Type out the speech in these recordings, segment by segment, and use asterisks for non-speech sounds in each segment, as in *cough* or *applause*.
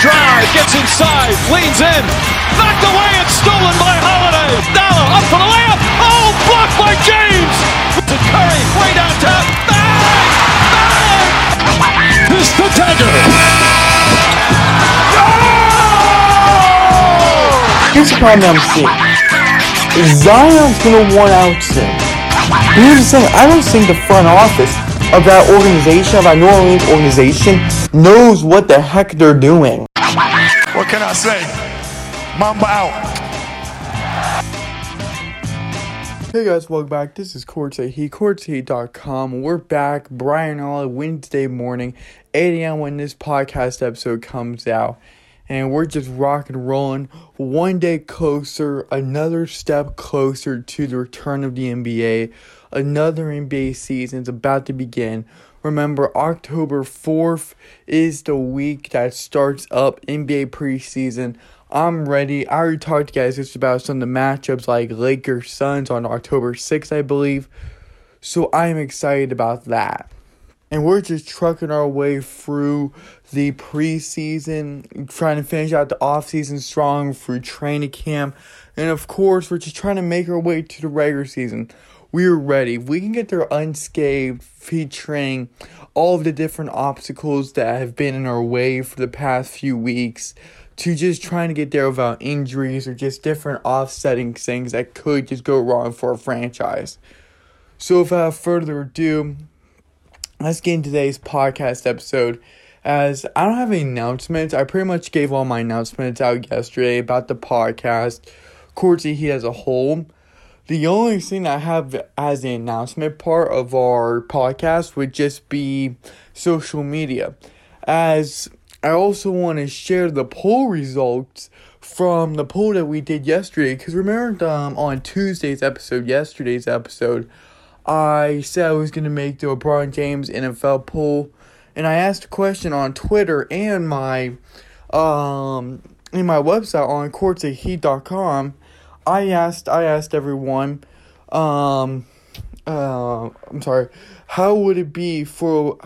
drive, gets inside, leans in, knocked away and stolen by Holiday. Now up for the layup. Oh, blocked by James. To Curry, way downtown. Bang! Bang! This the dagger. Here's the problem I'm seeing. Zion's gonna want out soon. Here's the thing, I don't think the front office of that organization, of that New Orleans organization, knows what the heck they're doing. What can I say? Mamba out. Hey guys, welcome back. This is Courtside Heat, courtsideheat.com. We're back, Brian Ollie, Wednesday morning, 8 a.m. when this podcast episode comes out. And we're just rock and rolling, one day closer, another step closer to the return of the NBA. Another NBA season is about to begin. Remember, October 4th is the week that starts up NBA preseason. I'm ready. I already talked to you guys just about some of the matchups like Lakers Suns on October 6th, I believe. So I'm excited about that. And we're just trucking our way through the preseason, trying to finish out the offseason strong through training camp. And of course, we're just trying to make our way to the regular season. We're ready. If we can get there unscathed, featuring all of the different obstacles that have been in our way for the past few weeks, to just trying to get there without injuries or just different offsetting things that could just go wrong for a franchise. So, without further ado, let's get into today's podcast episode. As I don't have any announcements, I pretty much gave all my announcements out yesterday about the podcast, Courtside Heat as a whole. The only thing I have as the announcement part of our podcast would just be social media. As I also want to share the poll results from the poll that we did yesterday. Because remember, um, on Tuesday's episode, yesterday's episode, I said I was going to make the LeBron James NFL poll. And I asked a question on Twitter and my um in my website on courtsideheat.com. I asked I asked everyone um uh I'm sorry, how would it be for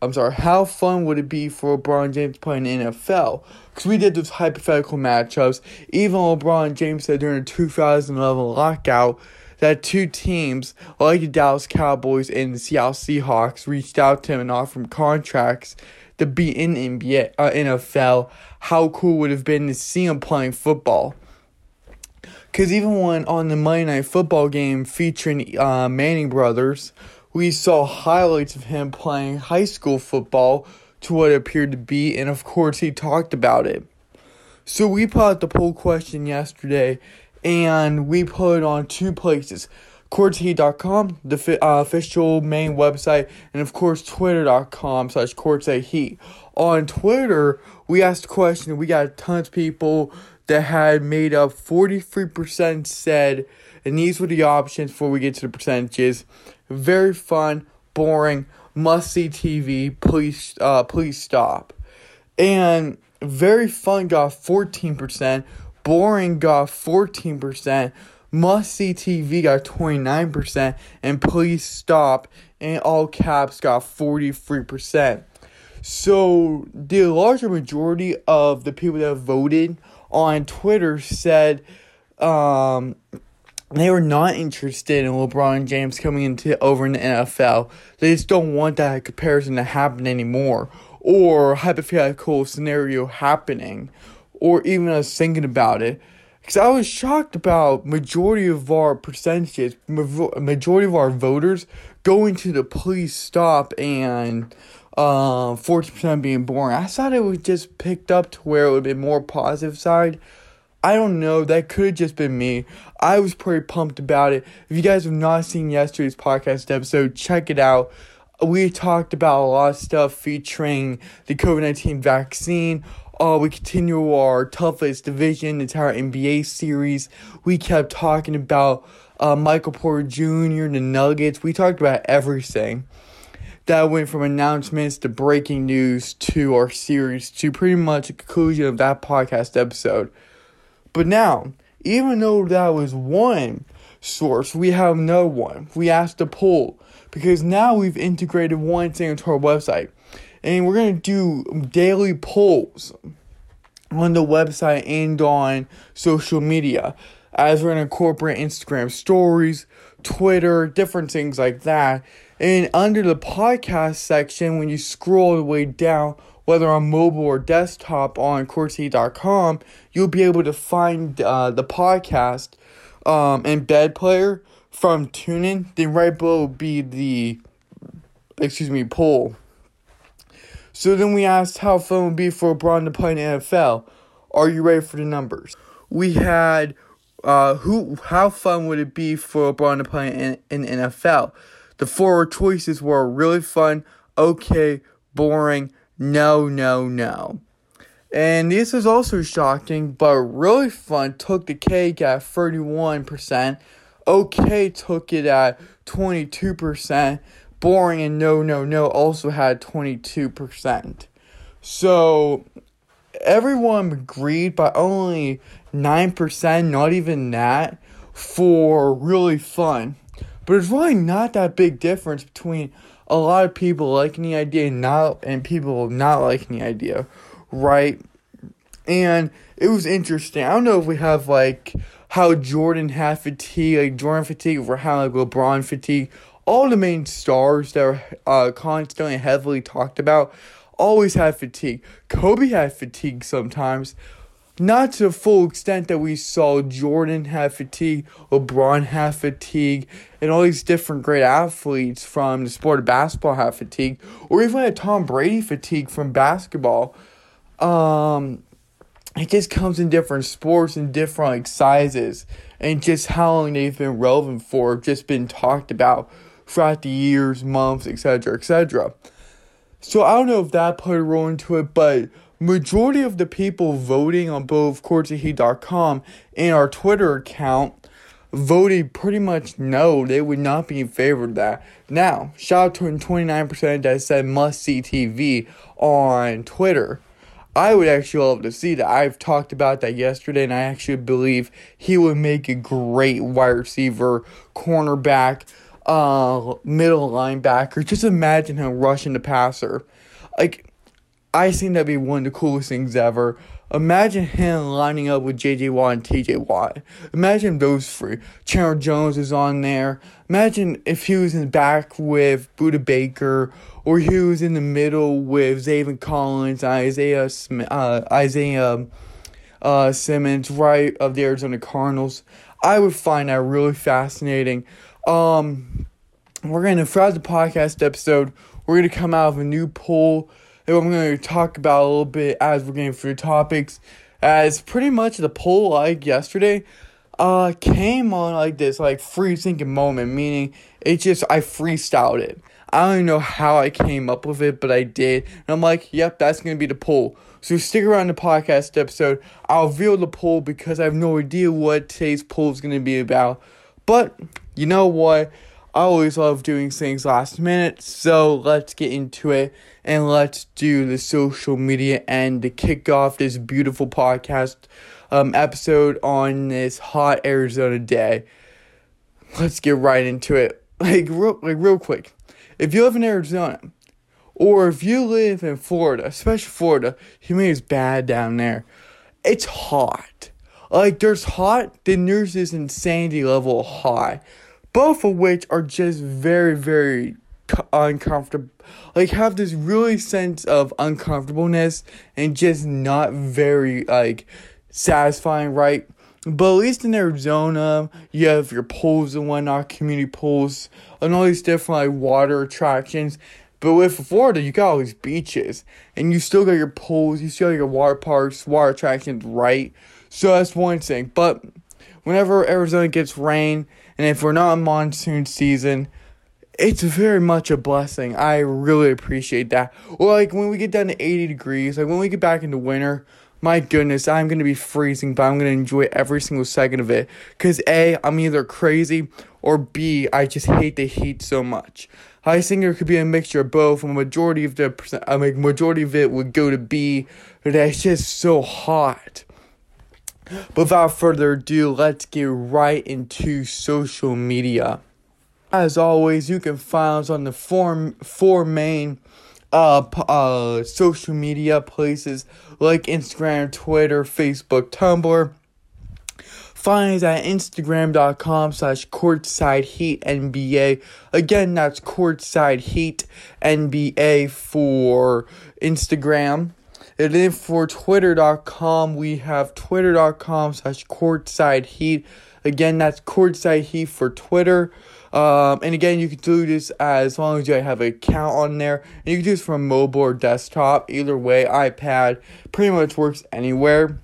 I'm sorry, how fun would it be for LeBron James playing in NFL? Because we did those hypothetical matchups. Even LeBron James said during the 2011 lockout that two teams, like the Dallas Cowboys and the Seattle Seahawks, reached out to him and offered him contracts to be in NBA, uh, NFL. How cool would have been to see him playing football? Because even when on the Monday Night Football game featuring uh, Manning brothers, we saw highlights of him playing high school football to what appeared to be, and of course, he talked about it. So we put out the poll question yesterday, and we put it on two places courtsideheat.com, the uh, official main website, and of course, twitter.com slash courtsideheat. On Twitter, we asked a question, we got tons of people that had made up 43% said, and these were the options before we get to the percentages. Very fun, boring, must see TV, please, uh, please stop. And very fun got 14%, boring got 14%, must see TV got 29%, and please stop and all caps got 43%. So the larger majority of the people that voted on Twitter said um, they were not interested in LeBron James coming into over in the NFL. They just don't want that comparison to happen anymore, or hypothetical scenario happening, or even us thinking about it. Because I was shocked about majority of our percentages, majority of our voters going to the police stop and uh, 40% being boring. I thought it was just picked up to where it would be more positive side. I don't know. That could have just been me. I was pretty pumped about it. If you guys have not seen yesterday's podcast episode, check it out. We talked about a lot of stuff featuring the COVID 19 vaccine. Uh, we continue our toughest division, the entire NBA series. We kept talking about uh, Michael Porter Jr., the Nuggets. We talked about everything. That went from announcements to breaking news to our series to pretty much a conclusion of that podcast episode. But now, even though that was one source, we have no one. We asked a poll because now we've integrated one thing into our website and we're going to do daily polls. on the website and on social media as we're going to incorporate Instagram stories, Twitter, different things like that. And under the podcast section, when you scroll the way down, whether on mobile or desktop on courtsheet.com, you'll be able to find uh, the podcast um, embed player from TuneIn. Then right below will be the, excuse me, poll. So then we asked how fun it would be for LeBron to play in the NFL. Are you ready for the numbers? We had uh, who how fun would it be for LeBron to play in, in NFL? The four choices were really fun, okay, boring, no, no, no. And this is also shocking, but really fun took the cake at 31%. Okay took it at 22%. Boring and no, no, no also had 22%. So everyone agreed, but only 9%, not even that, for really fun. But it's really not that big difference between a lot of people liking the idea and not and people not liking the idea, right? And it was interesting. I don't know if we have like how Jordan had fatigue, like Jordan fatigue, or how like LeBron fatigue. All the main stars that are uh, constantly heavily talked about always had fatigue. Kobe had fatigue sometimes. Not to the full extent that we saw Jordan have fatigue, LeBron have fatigue, and all these different great athletes from the sport of basketball have fatigue, or even had Tom Brady fatigue from basketball. Um, it just comes in different sports and different like sizes, and just how long they've been relevant for, just been talked about throughout the years, months, etc., etc. So I don't know if that played a role into it, but majority of the people voting on both courtsheat.com and our Twitter account voted pretty much no, they would not be in favor of that. Now, shout out to 29% that said must see TV on Twitter. I would actually love to see that. I've talked about that yesterday, and I actually believe he would make a great wide receiver, cornerback, uh, middle linebacker. Just imagine him rushing the passer. Like, I think that'd be one of the coolest things ever. Imagine him lining up with JJ Watt and TJ Watt. Imagine those three. Chandler Jones is on there. Imagine if he was in the back with Budda Baker, or he was in the middle with Zaven Collins, Isaiah Smith, uh, Isaiah uh, Simmons, right of the Arizona Cardinals. I would find that really fascinating. Um, we're gonna throughout the podcast episode, we're gonna come out with a new poll that I'm to talk about a little bit as we're getting through topics. As pretty much the poll like yesterday uh came on like this like free thinking moment, meaning it just I freestyled it. I don't even know how I came up with it, but I did. And I'm like, yep, that's gonna be the poll. So stick around the podcast episode. I'll reveal the poll because I have no idea what today's poll is gonna be about. But you know what? I always love doing things last minute, so let's get into it and let's do the social media and to kick off this beautiful podcast um, episode on this hot Arizona day. Let's get right into it. *laughs* Like real, like real quick. If you live in Arizona, or if you live in Florida, especially Florida, humidity is bad down there. It's hot. Like there's hot, then there's this insanity level high both of which are just very, very uncomfortable. Like, have this really sense of uncomfortableness and just not very, like, satisfying, right? But at least in Arizona, you have your pools and whatnot, community pools, and all these different, like, water attractions. But with Florida, you got all these beaches, and you still got your pools, you still got your water parks, water attractions, right? So that's one thing. But whenever Arizona gets rain, and if we're not in monsoon season, it's very much a blessing. I really appreciate that. Or like when we get down to 80 degrees, like when we get back into winter, my goodness, I'm gonna be freezing, but I'm gonna enjoy every single second of it. Cause A, I'm either crazy, or B, I just hate the heat so much. I think there could be a mixture of both. A majority of the percent, I mean, majority of it would go to B, but it's just so hot. But without further ado, let's get right into social media. As always, you can find us on the four, four main uh, uh, social media places like Instagram, Twitter, Facebook, Tumblr. Find us at Instagram.com slash courtside heat NBA. Again, that's courtside heat NBA for Instagram. And then for Twitter.com, we have Twitter.com slash courtside heat. Again, that's courtside heat for Twitter. Um, and again, you can do this as long as you have an account on there. And you can do this from mobile or desktop. Either way, iPad pretty much works anywhere.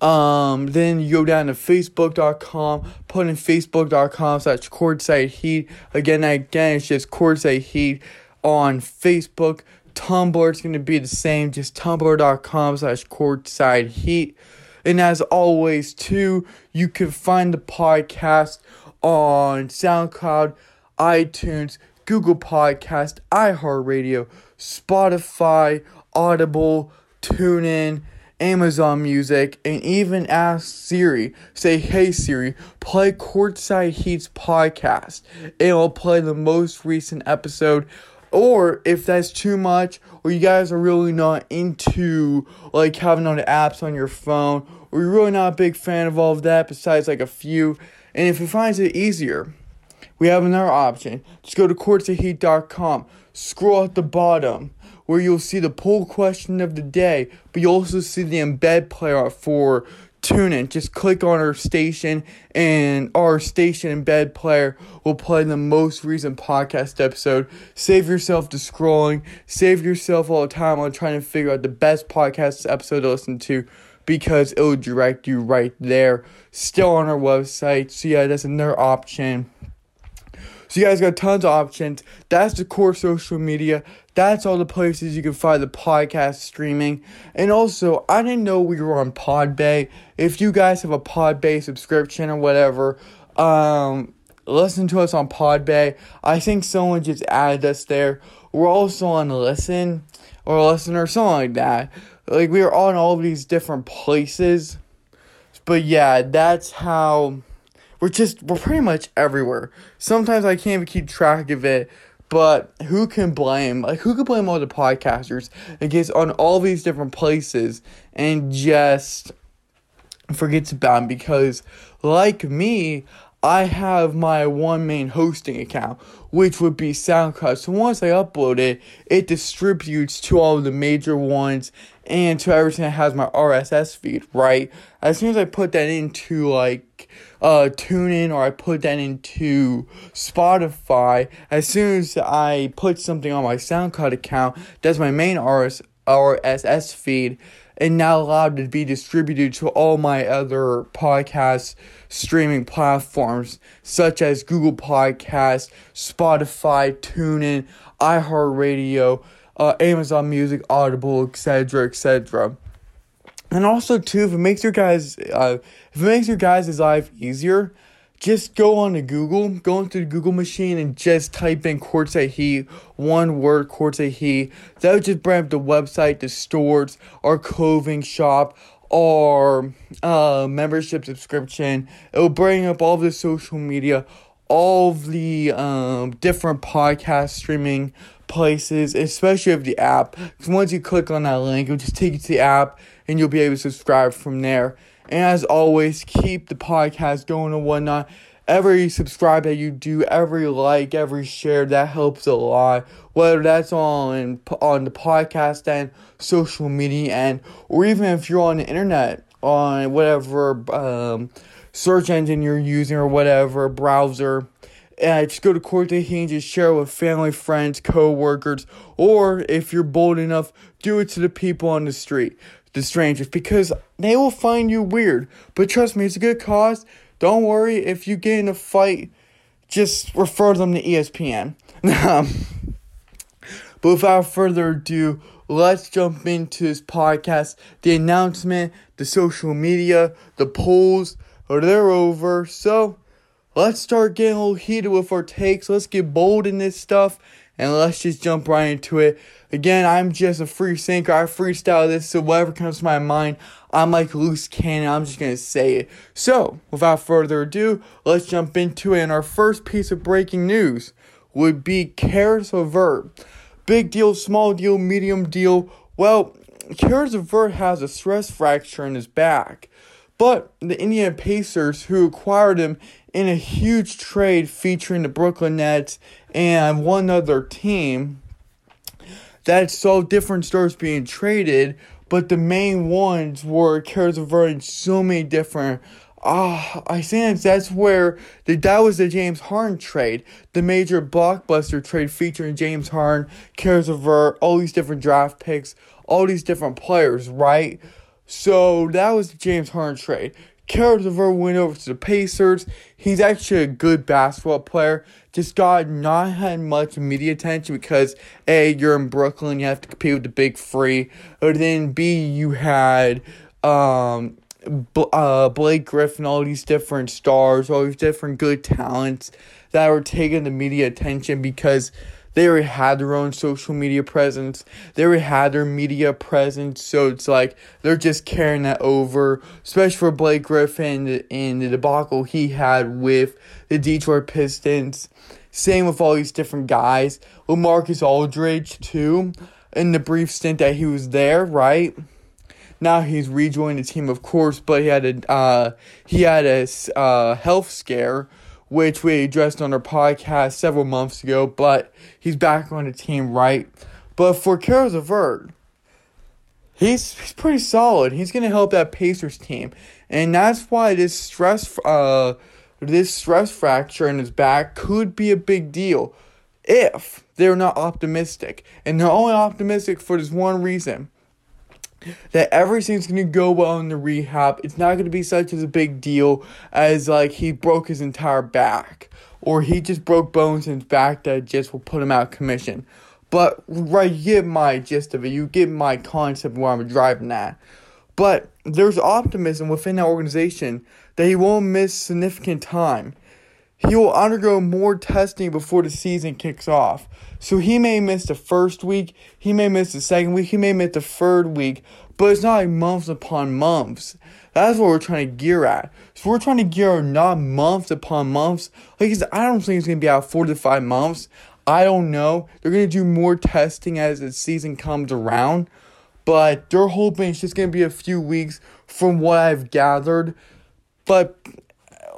Um, then you go down to facebook.com, put in facebook.com slash courtside heat. Again, again, it's just courtside heat on Facebook. Tumblr, it's going to be the same, just tumblr.com slash courtside heat. And as always, too, you can find the podcast on SoundCloud, iTunes, Google Podcast, iHeartRadio, Spotify, Audible, TuneIn, Amazon Music, and even ask Siri, say, hey Siri, play Courtside Heat's podcast. It will play the most recent episode. Or if that's too much, or you guys are really not into like having all the apps on your phone, or you're really not a big fan of all of that besides like a few, and if it finds it easier, we have another option. Just go to courtsideheat.com, scroll at the bottom where you'll see the poll question of the day, but you'll also see the embed player for TuneIn. Just click on our station, and our station embed player will play the most recent podcast episode. Save yourself the scrolling, save yourself all the time on trying to figure out the best podcast episode to listen to because it will direct you right there. Still on our website. So, yeah, that's another option. So you guys got tons of options. That's the core social media. That's all the places you can find the podcast streaming. And also, I didn't know we were on Podbay. If you guys have a Podbay subscription or whatever, um, listen to us on Podbay. I think someone just added us there. We're also on Listen or Listen or something like that. Like we are on all these different places. But yeah, that's how we're just we're pretty much everywhere. Sometimes I can't even keep track of it, but who can blame? Like who can blame all the podcasters that gets on all these different places and just forgets about them because like me, I have my one main hosting account, which would be SoundCloud. So once I upload it, it distributes to all the major ones and to everything that has my RSS feed, right? As soon as I put that into like uh TuneIn or I put that into Spotify, as soon as I put something on my SoundCloud account, that's my main RS RSS feed, and now allowed to be distributed to all my other podcast streaming platforms such as Google Podcast, Spotify, TuneIn, iHeartRadio, uh, Amazon Music, Audible, etc., etc. And also, too, if it makes your guys, uh, if it makes your guys' life easier, just go on to Google, go into the Google machine and just type in Courtside Heat, one word Courtside Heat. That would just bring up the website, the stores, our clothing shop, our uh, membership subscription. It will bring up all the social media, all the um, different podcast streaming places, especially of the app. Because once you click on that link, it'll just take you to the app and you'll be able to subscribe from there. And as always, keep the podcast going and whatnot. Every subscribe that you do, every like, every share, that helps a lot. Whether that's on on the podcast and social media and or even if you're on the internet on whatever um, search engine you're using or whatever browser uh, just go to Courtside Heat and just share with family, friends, co-workers, or if you're bold enough, do it to the people on the street, the strangers, because they will find you weird. But trust me, it's a good cause. Don't worry if you get in a fight, just refer them to ESPN. *laughs* but without further ado, let's jump into this podcast. The announcement, the social media, the polls, they're over. So let's start getting a little heated with our takes. Let's get bold in this stuff and let's just jump right into it. Again, I'm just a free thinker. I freestyle this, so whatever comes to my mind, I'm like loose cannon. I'm just gonna say it. So, without further ado, let's jump into it. And our first piece of breaking news would be Caris LeVert big deal, small deal, medium deal. Well, Caris LeVert has a stress fracture in his back. But the Indiana Pacers, who acquired him in a huge trade featuring the Brooklyn Nets and one other team, that saw different stars being traded, but the main ones were LeVert and so many different Ah, I think that's where the that was the James Harden trade, the major blockbuster trade featuring James Harden, Caris LeVert, all these different draft picks, all these different players, right? So that was the James Harden trade. Caris LeVert went over to the Pacers. He's actually a good basketball player. Just got not had much media attention because A, you're in Brooklyn, you have to compete with the big free. But then B, you had um uh, Blake Griffin, all these different stars, all these different good talents that were taking the media attention because they already had their own social media presence. They already had their media presence, so it's like they're just carrying that over, especially for Blake Griffin and the debacle he had with the Detroit Pistons. Same with all these different guys. LaMarcus Aldridge, too, in the brief stint that he was there, right? Now he's rejoined the team, of course, but he had a uh, he had a uh, health scare, which we addressed on our podcast several months ago. But he's back on the team, right? But for Caris LeVert, he's he's pretty solid. He's gonna help that Pacers team, and that's why this stress uh this stress fracture in his back could be a big deal if they're not optimistic, and they're only optimistic for this one reason that everything's gonna go well in the rehab. It's not gonna be such as a big deal as like he broke his entire back or he just broke bones in his back that just will put him out of commission. But right, you get my gist of it. You get my concept where I'm driving at. But there's optimism within that organization that he won't miss significant time. He will undergo more testing before the season kicks off. So he may miss the first week, he may miss the second week, he may miss the third week, but it's not like months upon months. That's what we're trying to gear at. So we're trying to gear not months upon months. Like I I don't think it's gonna be out four to five months. I don't know. They're gonna do more testing as the season comes around, but they're hoping it's just gonna be a few weeks from what I've gathered. But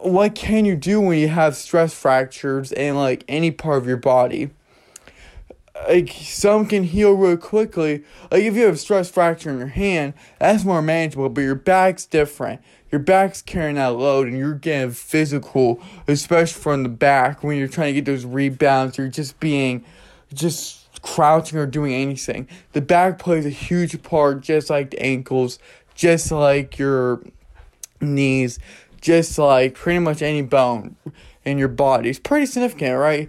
what can you do when you have stress fractures in like any part of your body? like some can heal real quickly. Like if you have a stress fracture in your hand, that's more manageable, but your back's different. Your back's carrying that load and you're getting physical, especially from the back when you're trying to get those rebounds, you're just being just crouching or doing anything. The back plays a huge part just like the ankles, just like your knees, just like pretty much any bone in your body. It's pretty significant, right?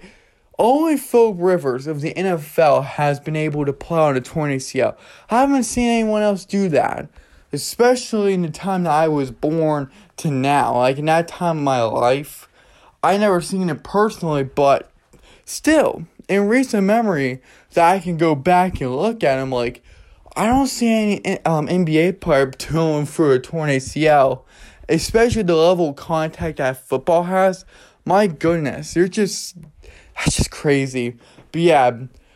Only Phil Rivers of the NFL has been able to play on a torn ACL. I haven't seen anyone else do that, especially in the time that I was born to now. Like in that time of my life, I never seen it personally, but still, in recent memory, that I can go back and look at him like I don't see any um, NBA player *laughs* going through a torn ACL, especially the level of contact that football has. My goodness, you're just that's just crazy. But yeah,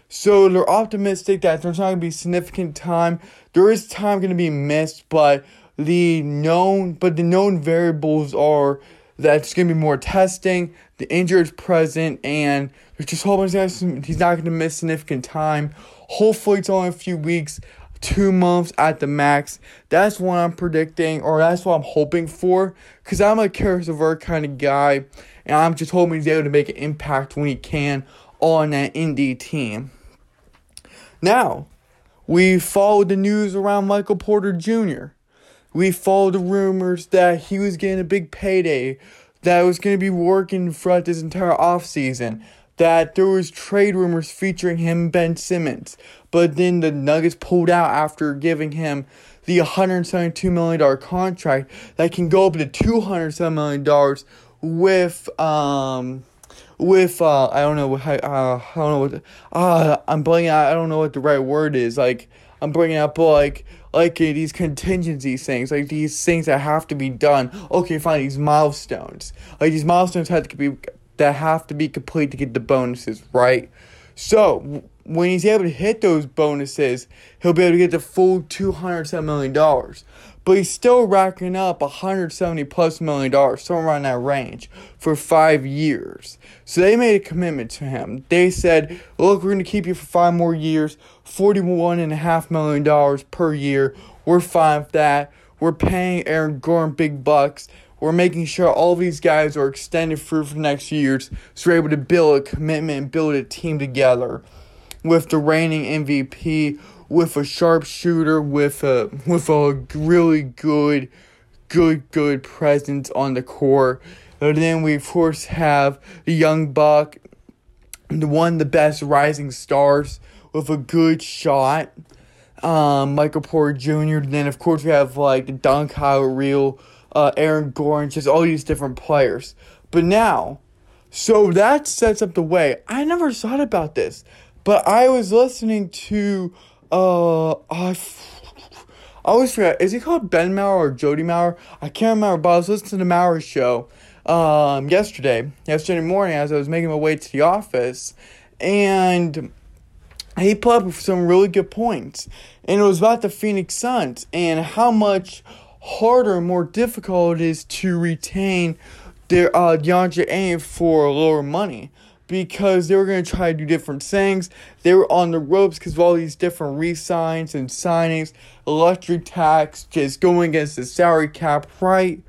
so they're optimistic that there's not gonna be significant time. There is time gonna be missed, but the known but the known variables are that it's gonna be more testing, the injury is present, and there's just hoping he's not gonna miss significant time. Hopefully it's only a few weeks, two months at the max. That's what I'm predicting, or that's what I'm hoping for. Cause I'm a Caris LeVert kind of guy and I'm just hoping he's able to make an impact when he can on that Indy team. Now, we followed the news around Michael Porter Jr. We followed the rumors that he was getting a big payday, that was going to be working throughout this entire offseason, that there was trade rumors featuring him Ben Simmons, but then the Nuggets pulled out after giving him the $172 million contract that can go up to $207 million with um with uh I don't know how uh, I don't know what uh I'm blanking I don't know what the right word is like I'm bringing up like like uh, these contingency things like these things that have to be done. Okay fine these milestones. Like these milestones have to be that have to be complete to get the bonuses right so when he's able to hit those bonuses, he'll be able to get the full $207 million. But he's still racking up 170 plus million dollars, somewhere around that range, for five years. So they made a commitment to him. They said, look, we're going to keep you for five more years, $41.5 million per year. We're fine with that. We're paying Aaron Gordon big bucks. We're making sure all these guys are extended through for the next years so we're able to build a commitment and build a team together with the reigning MVP, with a sharpshooter, with a with a really good, good, good presence on the court. And then we of course have the young buck, the one of the best rising stars with a good shot. Um, Michael Porter Jr. And Then of course we have like the Dunk Kyle Real, uh, Aaron Gordon, just all these different players. But now, so that sets up the way. I never thought about this. But I was listening to uh I, always forget is he called Ben Maller or Jody Maurer? I can't remember, but I was listening to Maller's show um yesterday, yesterday morning as I was making my way to the office, and he put up some really good points, and it was about the Phoenix Suns and how much harder more difficult it is to retain their uh DeAndre Ayton for lower money because they were going to try to do different things. They were on the ropes because of all these different re-signs and signings, electric tax, just going against the salary cap, right?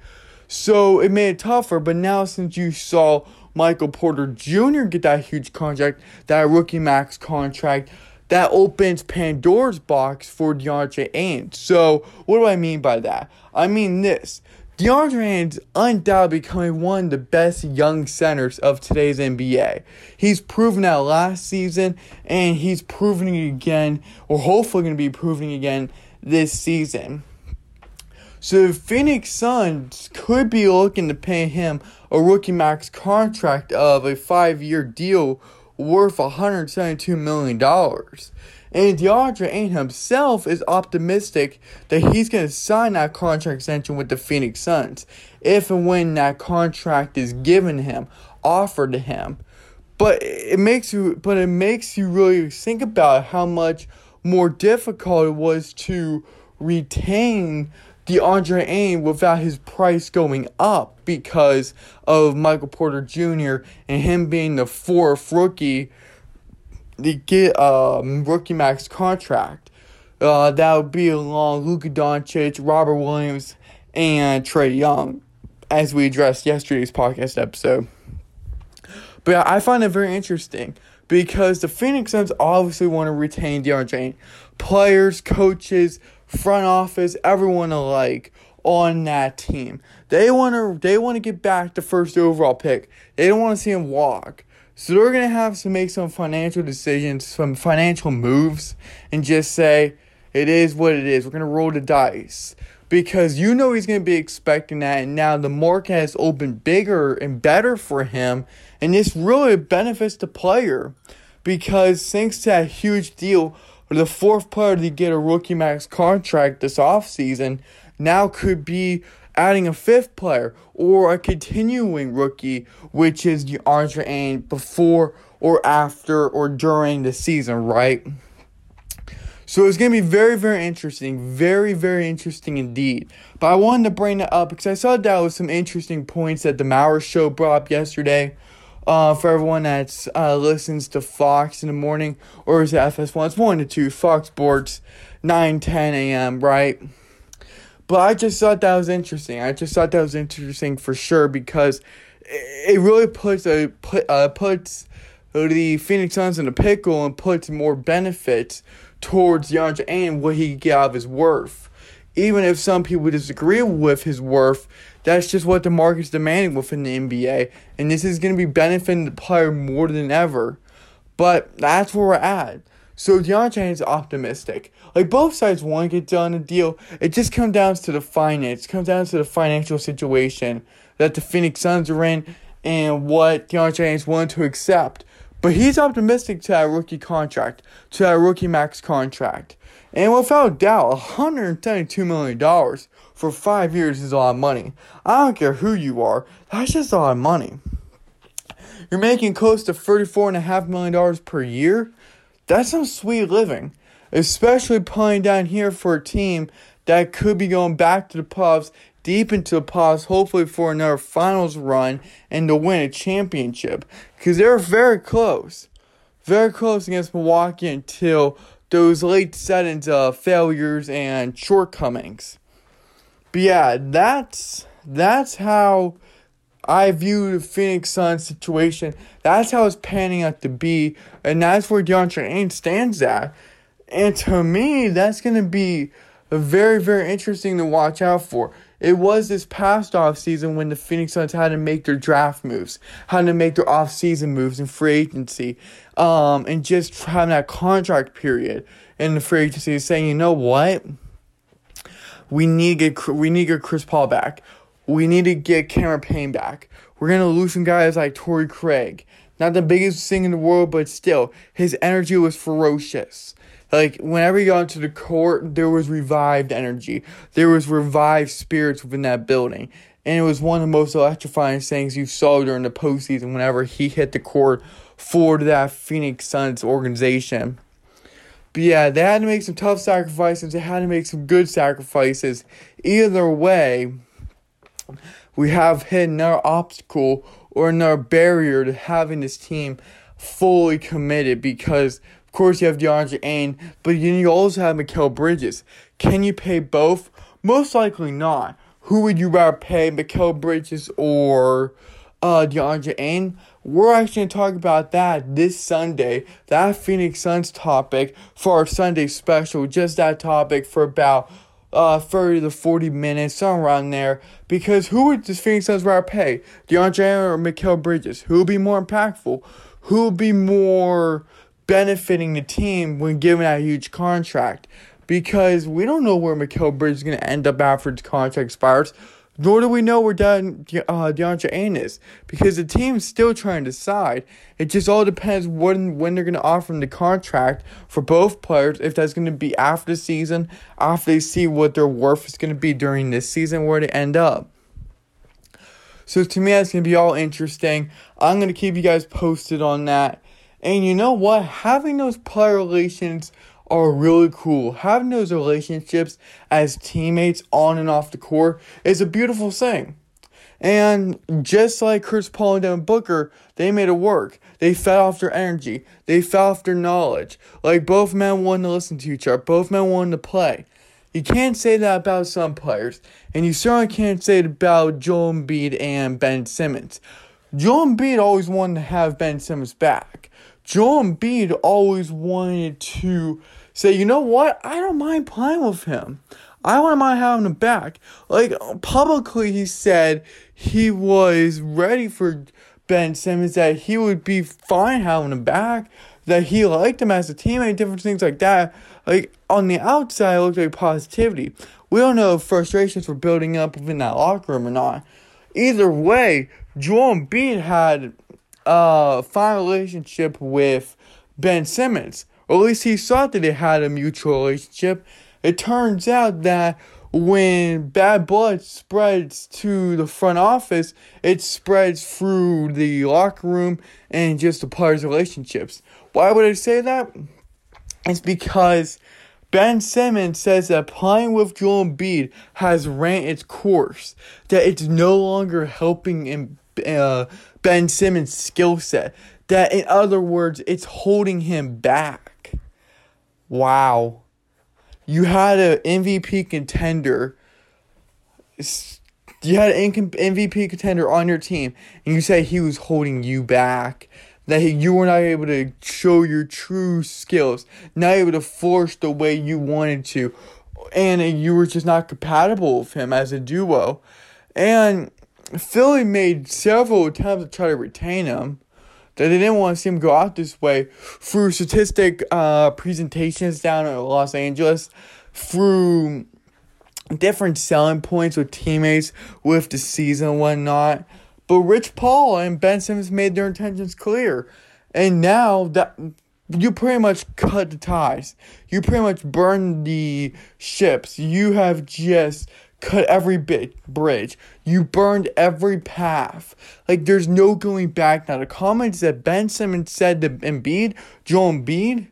So it made it tougher. But now since you saw Michael Porter Jr. get that huge contract, that rookie max contract, that opens Pandora's box for DeAndre Ayton. So what do I mean by that? I mean this. DeAndre Ayton's undoubtedly becoming one of the best young centers of today's NBA. He's proven that last season, and he's proving it again, or hopefully going to be proving again this season. So the Phoenix Suns could be looking to pay him a rookie max contract of a five year deal worth $172 million. And DeAndre Ayton himself is optimistic that he's going to sign that contract extension with the Phoenix Suns if and when that contract is given him, offered to him. But it makes you but it makes you really think about how much more difficult it was to retain DeAndre Ayton without his price going up because of Michael Porter Jr. and him being the fourth rookie to get a um, rookie max contract. Uh, that would be along Luka Doncic, Robert Williams, and Trae Young, as we addressed yesterday's podcast episode. But I find it very interesting because the Phoenix Suns obviously want to retain DeAndre Players, coaches, front office, everyone alike on that team. They want to they want to get back the first overall pick. They don't want to see him walk. So they're going to have to make some financial decisions, some financial moves, and just say, it is what it is. We're going to roll the dice. Because you know he's going to be expecting that, and now the market has opened bigger and better for him, and this really benefits the player. Because thanks to that huge deal, the fourth player to get a rookie max contract this offseason now could be adding a fifth player or a continuing rookie, which is DeAndre Ayton before or after or during the season, right? So it's going to be very, very interesting. Very, very interesting indeed. But I wanted to bring that up because I saw that was some interesting points that the Maller show brought up yesterday. Uh, for everyone that uh, listens to Fox in the morning, or is it FS1? It's 1 to 2, Fox Sports, 9 10 a.m., right? But I just thought that was interesting. I just thought that was interesting for sure because it really puts a put uh, puts the Phoenix Suns in a pickle and puts more benefits towards DeAndre and what he get out of his worth. Even if some people disagree with his worth, that's just what the market's demanding within the NBA, and this is going to be benefiting the player more than ever. But that's where we're at. So DeAndre is optimistic. Like both sides want to get done a deal. It just comes down to the finance. It comes down to the financial situation that the Phoenix Suns are in and what DeAndre is willing to accept. But he's optimistic to that rookie contract, to that rookie max contract. And without doubt, $172 million for five years is a lot of money. I don't care who you are, that's just a lot of money. You're making close to $34.5 million per year That's some sweet living, especially playing down here for a team that could be going back to the playoffs, deep into the playoffs, hopefully for another finals run and to win a championship. Because they're very close. Very close against Milwaukee until those late settings of uh, failures and shortcomings. But yeah, that's that's how I view the Phoenix Suns situation. That's how it's panning out to be, and that's where DeAndre Ayton stands at. And to me, that's to be very, very interesting to watch out for. It was this past off season when the Phoenix Suns had to make their draft moves, had to make their off season moves in free agency, um, and just having that contract period in the free agency, saying, you know what, we need to get we need to get Chris Paul back. We need to get Cameron Payne back. We're gonna lose some guys like Torrey Craig. Not the biggest thing in the world, but still, his energy was ferocious. Like whenever he got into the court, there was revived energy. There was revived spirits within that building. And it was one of the most electrifying things you saw during the postseason whenever he hit the court for that Phoenix Suns organization. But yeah, they had to make some tough sacrifices. They had to make some good sacrifices. Either way, we have hit another obstacle or another barrier to having this team fully committed because of course, you have DeAndre Ayton, but then you also have Mikal Bridges. Can you pay both? Most likely not. Who would you rather pay, Mikal Bridges or uh, DeAndre Ayton? We're actually going to talk about that this Sunday, that Phoenix Suns topic for our Sunday special. Just that topic for about uh, 30 to 40 minutes, somewhere around there. Because who would the Phoenix Suns rather pay? DeAndre Ayton or Mikal Bridges? Who would be more impactful? Who would be more benefiting the team when given that huge contract because we don't know where Mikal Bridges is going to end up after his contract expires, nor do we know where De- uh, DeAndre Ayton is because the team's still trying to decide. It just all depends when when they're going to offer him the contract for both players. If that's going to be after the season, after they see what their worth is going to be during this season, where they end up. So to me, that's going to be all interesting. I'm going to keep you guys posted on that. And you know what? Having those player relations are really cool. Having those relationships as teammates on and off the court is a beautiful thing. And just like Chris Paul and Devin Booker, they made it work. They fed off their energy. They fed off their knowledge. Like both men wanted to listen to each other. Both men wanted to play. You can't say that about some players. And you certainly can't say it about Joel Embiid and Ben Simmons. Joel Embiid always wanted to have Ben Simmons back. Joel Embiid always wanted to say, you know what, I don't mind playing with him. I wouldn't mind having him back. Like publicly, he said he was ready for Ben Simmons, that he would be fine having him back, that he liked him as a teammate, different things like that. Like on the outside, it looked like positivity. We don't know if frustrations were building up within that locker room or not. Either way, Joel Embiid had uh, fine relationship with Ben Simmons. Or at least he thought that they had a mutual relationship. It turns out that when bad blood spreads to the front office, it spreads through the locker room and just the players' relationships. Why would I say that? It's because Ben Simmons says that playing with Joel Embiid has ran its course, that it's no longer helping in, uh, Ben Simmons' skill set. That, in other words, it's holding him back. Wow. You had an MVP contender. You had an MVP contender on your team, and you say he was holding you back. That you were not able to show your true skills, not able to force the way you wanted to, and you were just not compatible with him as a duo. And Philly made several attempts to try to retain him. That they didn't want to see him go out this way through statistic uh, presentations down in Los Angeles, through different selling points with teammates with the season whatnot. But Rich Paul and Ben Simmons made their intentions clear. And now that you pretty much cut the ties. You pretty much burn the ships. You have just cut every bit bridge. You burned every path. Like there's no going back now. The comments that Ben Simmons said to Embiid, Joel Embiid,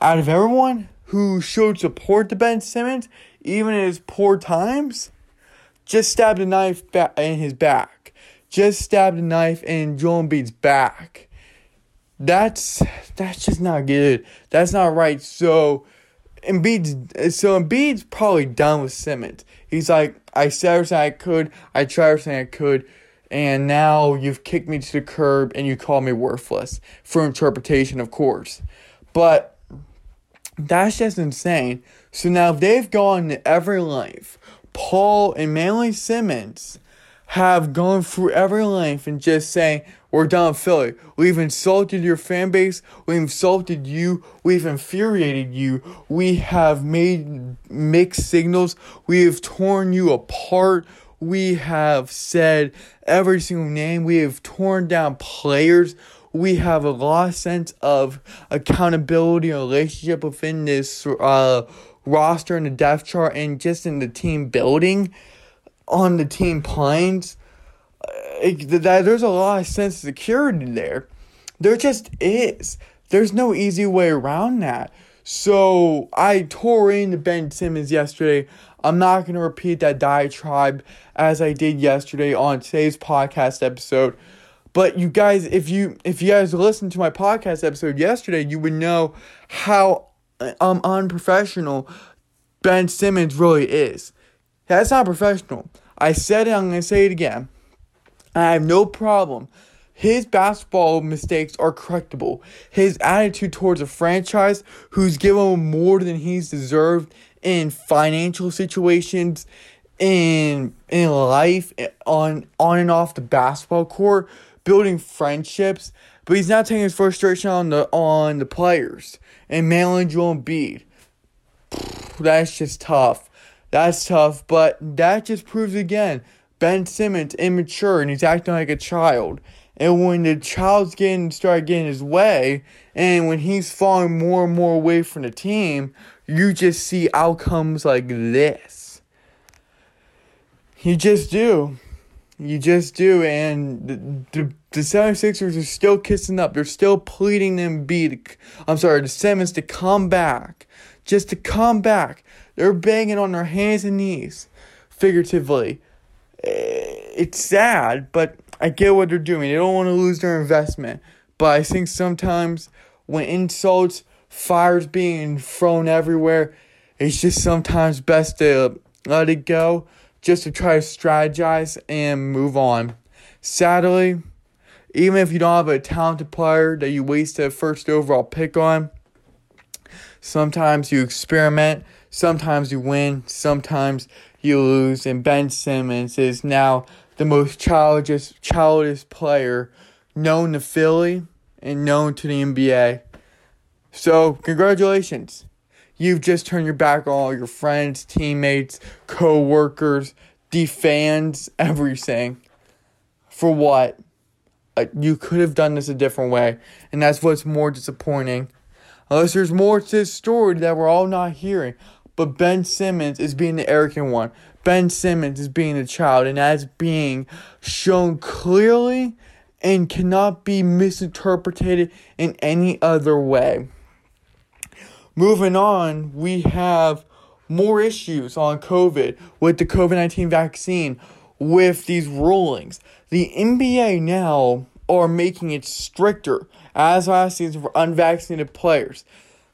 out of everyone who showed support to Ben Simmons, even in his poor times, just stabbed a knife in his back. Just stabbed a knife in Joel Embiid's back. That's that's just not good. That's not right. So Embiid's so Embiid's probably done with Simmons. He's like, I said everything I could, I tried everything I could, and now you've kicked me to the curb and you call me worthless for interpretation, of course. But that's just insane. So now they've gone to every life. Paul and Manly Simmons have gone through every life and just saying, We're done, Philly. We've insulted your fan base. We've insulted you. We've infuriated you. We have made mixed signals. We have torn you apart. We have said every single name. We have torn down players. We have a lost sense of accountability and relationship within this uh, roster and the depth chart and just in the team building on the team that there's a lot of sense of security there. There just is. There's no easy way around that. So I tore into Ben Simmons yesterday. I'm not going to repeat that diatribe as I did yesterday on today's podcast episode. But you guys, if you if you guys listened to my podcast episode yesterday, you would know how um unprofessional Ben Simmons really is. That's not professional. I said it, I'm going to say it again. I have no problem. His basketball mistakes are correctable. His attitude towards a franchise who's given him more than he's deserved in financial situations, in in life, on on and off the basketball court, building friendships. But he's not taking his frustration on the on the players and Malin Joel Embiid. *sighs* That's just tough. That's tough, but that just proves again Ben Simmons immature and he's acting like a child. And when the child's getting start getting his way, and when he's falling more and more away from the team, you just see outcomes like this. You just do. You just do. And the, the, the 76ers are still kissing up. They're still pleading them beat. I'm sorry, the Simmons to come back. Just to come back. They're banging on their hands and knees, figuratively. Eh, it's sad, but I get what they're doing. They don't want to lose their investment. But I think sometimes when insults, fires being thrown everywhere, it's just sometimes best to let it go, just to try to strategize and move on. Sadly, even if you don't have a talented player that you wasted a first overall pick on, sometimes you experiment Sometimes you win, sometimes you lose, and Ben Simmons is now the most childish, childish player known to Philly and known to the NBA. So, congratulations. You've just turned your back on all your friends, teammates, co workers, the fans, everything. For what? Uh, you could have done this a different way, and that's what's more disappointing. Unless there's more to this story that we're all not hearing. But Ben Simmons is being the arrogant one. Ben Simmons is being the child, and that's being shown clearly and cannot be misinterpreted in any other way. Moving on, we have more issues on COVID with the COVID 19 vaccine with these rulings. The NBA now are making it stricter as last season for unvaccinated players.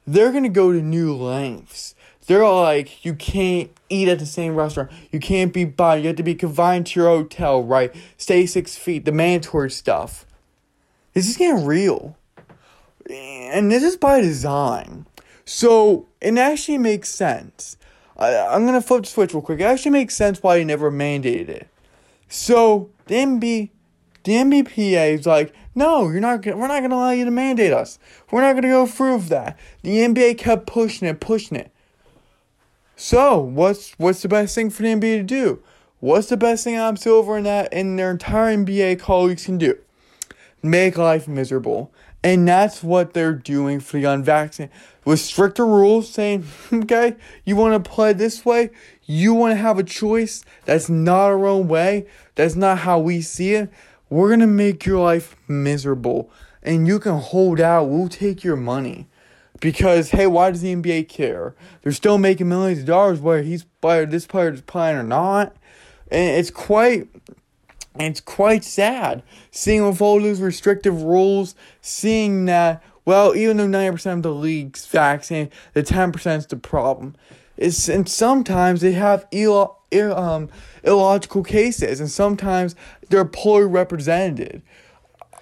They're going to go to new lengths they're all like, you can't eat at the same restaurant. You can't be by. You have to be confined to your hotel, right? Stay six feet. The mandatory stuff. This is getting real. And this is by design. So it actually makes sense. I, I'm going to flip the switch real quick. It actually makes sense why they never mandated it. So the MB, the NBPA is like, no, you're not. We're not going to allow you to mandate us. We're not going to go through with that. The NBA kept pushing it, pushing it. So, what's what's the best thing for the NBA to do? What's the best thing Adam Silver and that and their entire NBA colleagues can do? Make life miserable. And that's what they're doing for the unvaccinated. With stricter rules saying, *laughs* okay, you want to play this way, you want to have a choice that's not our own way, that's not how we see it, we're going to make your life miserable. And you can hold out, we'll take your money because hey, why does the NBA care? They're still making millions of dollars whether he's whether this player is playing or not, and it's quite it's quite sad seeing with all those restrictive rules, seeing that well, even though ninety percent of the league's vaccinated, the ten percent is the problem. It's and sometimes they have Ill, um, illogical cases, and sometimes they're poorly represented.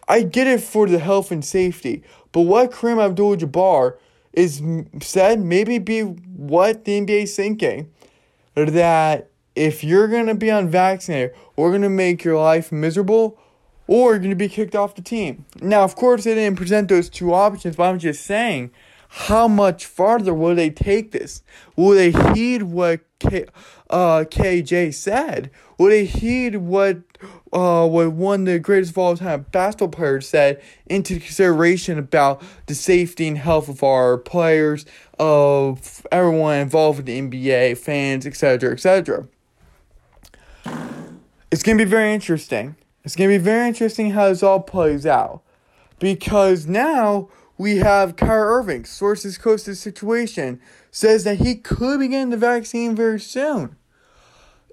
I get it for the health and safety, but what Kareem Abdul-Jabbar is said maybe be what the NBA is thinking that if you're gonna be unvaccinated, we're gonna make your life miserable, or you're gonna be kicked off the team. Now, of course, they didn't present those two options, but I'm just saying how much farther will they take this? Will they heed what K, uh, KJ said? Will they heed what uh, what one of the greatest of all time basketball players said into consideration about the safety and health of our players, of everyone involved with the NBA, fans, etc., etc. It's gonna be very interesting. It's gonna be very interesting how this all plays out, because now we have Kyrie Irving, sources close to the situation, says that he could be getting the vaccine very soon.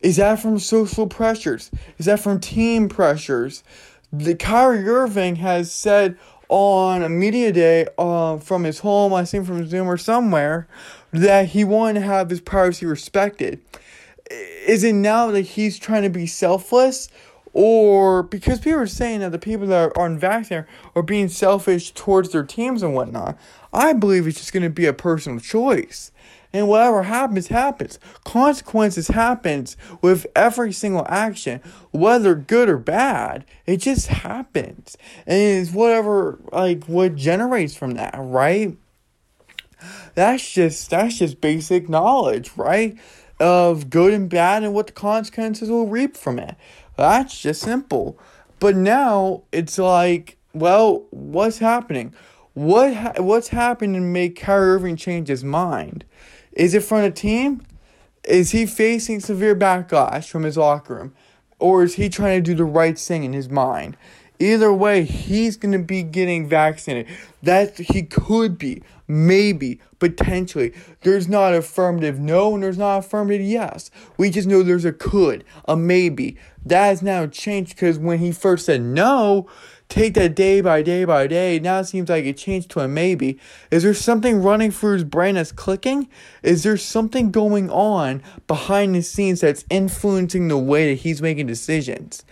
Is that from social pressures? Is that from team pressures? The Kyrie Irving has said on a media day uh, from his home, I think from Zoom or somewhere, that he wanted to have his privacy respected. Is it now that he's trying to be selfless or because people are saying that the people that are unvaccinated are being selfish towards their teams and whatnot, I believe it's just going to be a personal choice. And whatever happens, happens. Consequences happens with every single action, whether good or bad. It just happens. And it's whatever like what generates from that, right? That's just that's just basic knowledge, right? Of good and bad and what the consequences will reap from it. That's just simple. But now it's like, well, what's happening? What ha- what's happening to make Kyrie Irving change his mind? Is it from the team? Is he facing severe backlash from his locker room? Or is he trying to do the right thing in his mind? Either way, he's going to be getting vaccinated. That he could be, maybe, potentially. There's not affirmative no and there's not affirmative yes. We just know there's a could, a maybe. That has now changed because when he first said no, take that day by day by day. Now it seems like it changed to a maybe. Is there something running through his brain that's clicking? Is there something going on behind the scenes that's influencing the way that he's making decisions?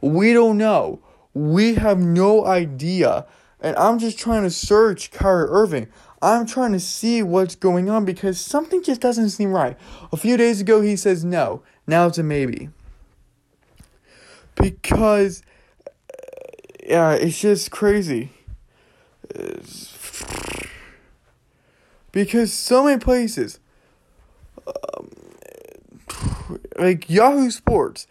We don't know. We have no idea. And I'm just trying to search Kyrie Irving. I'm trying to see what's going on because something just doesn't seem right. A few days ago, he says no. Now it's a maybe. Because, yeah, it's just crazy. because so many places, um, like Yahoo Sports,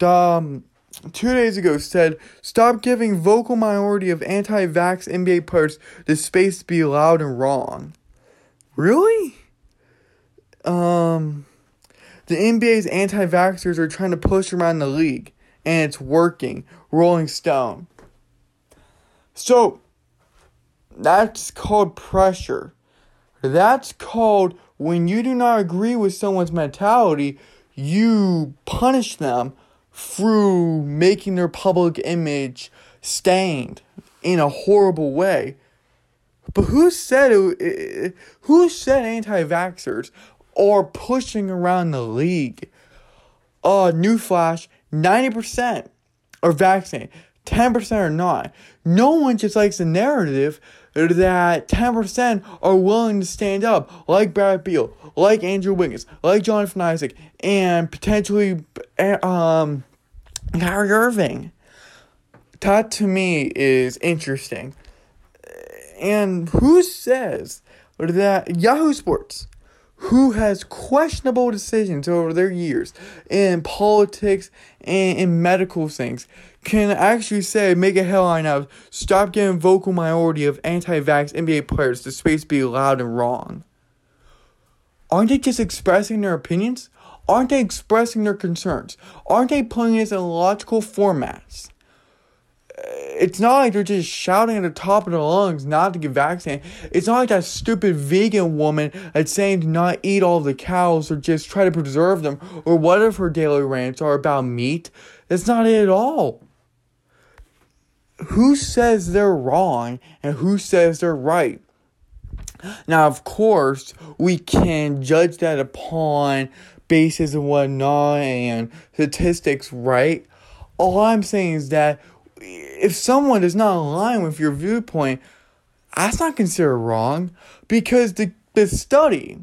um, two days ago said, Stop giving vocal minority of anti vax NBA players the space to be loud and wrong. Really? Um, the NBA's anti vaxxers are trying to push around the league, and it's working. Rolling Stone. So, that's called pressure. That's called when you do not agree with someone's mentality, you punish them through making their public image stained in a horrible way. But who said it, who said anti-vaxxers are pushing around the league? Uh, newsflash, 90% are vaccinated, 10% are not. No one just likes the narrative that 10% are willing to stand up, like Brad Beal, like Andrew Wiggins, like Jonathan Isaac, and potentially um, Kyrie Irving. That to me is interesting. And who says that Yahoo Sports, who has questionable decisions over their years in politics and in medical things, can actually say, make a headline of stop getting vocal minority of anti vax NBA players to space be loud and wrong? Aren't they just expressing their opinions? Aren't they expressing their concerns? Aren't they putting this in logical formats? it's not like they're just shouting at the top of their lungs not to get vaccinated. It's not like that stupid vegan woman that's saying to not eat all the cows or just try to preserve them or what if her daily rants are about meat. That's not it at all. Who says they're wrong and who says they're right? Now, of course, we can judge that upon basis and whatnot and statistics, right? All I'm saying is that if someone does not align with your viewpoint, that's not considered wrong because the, the study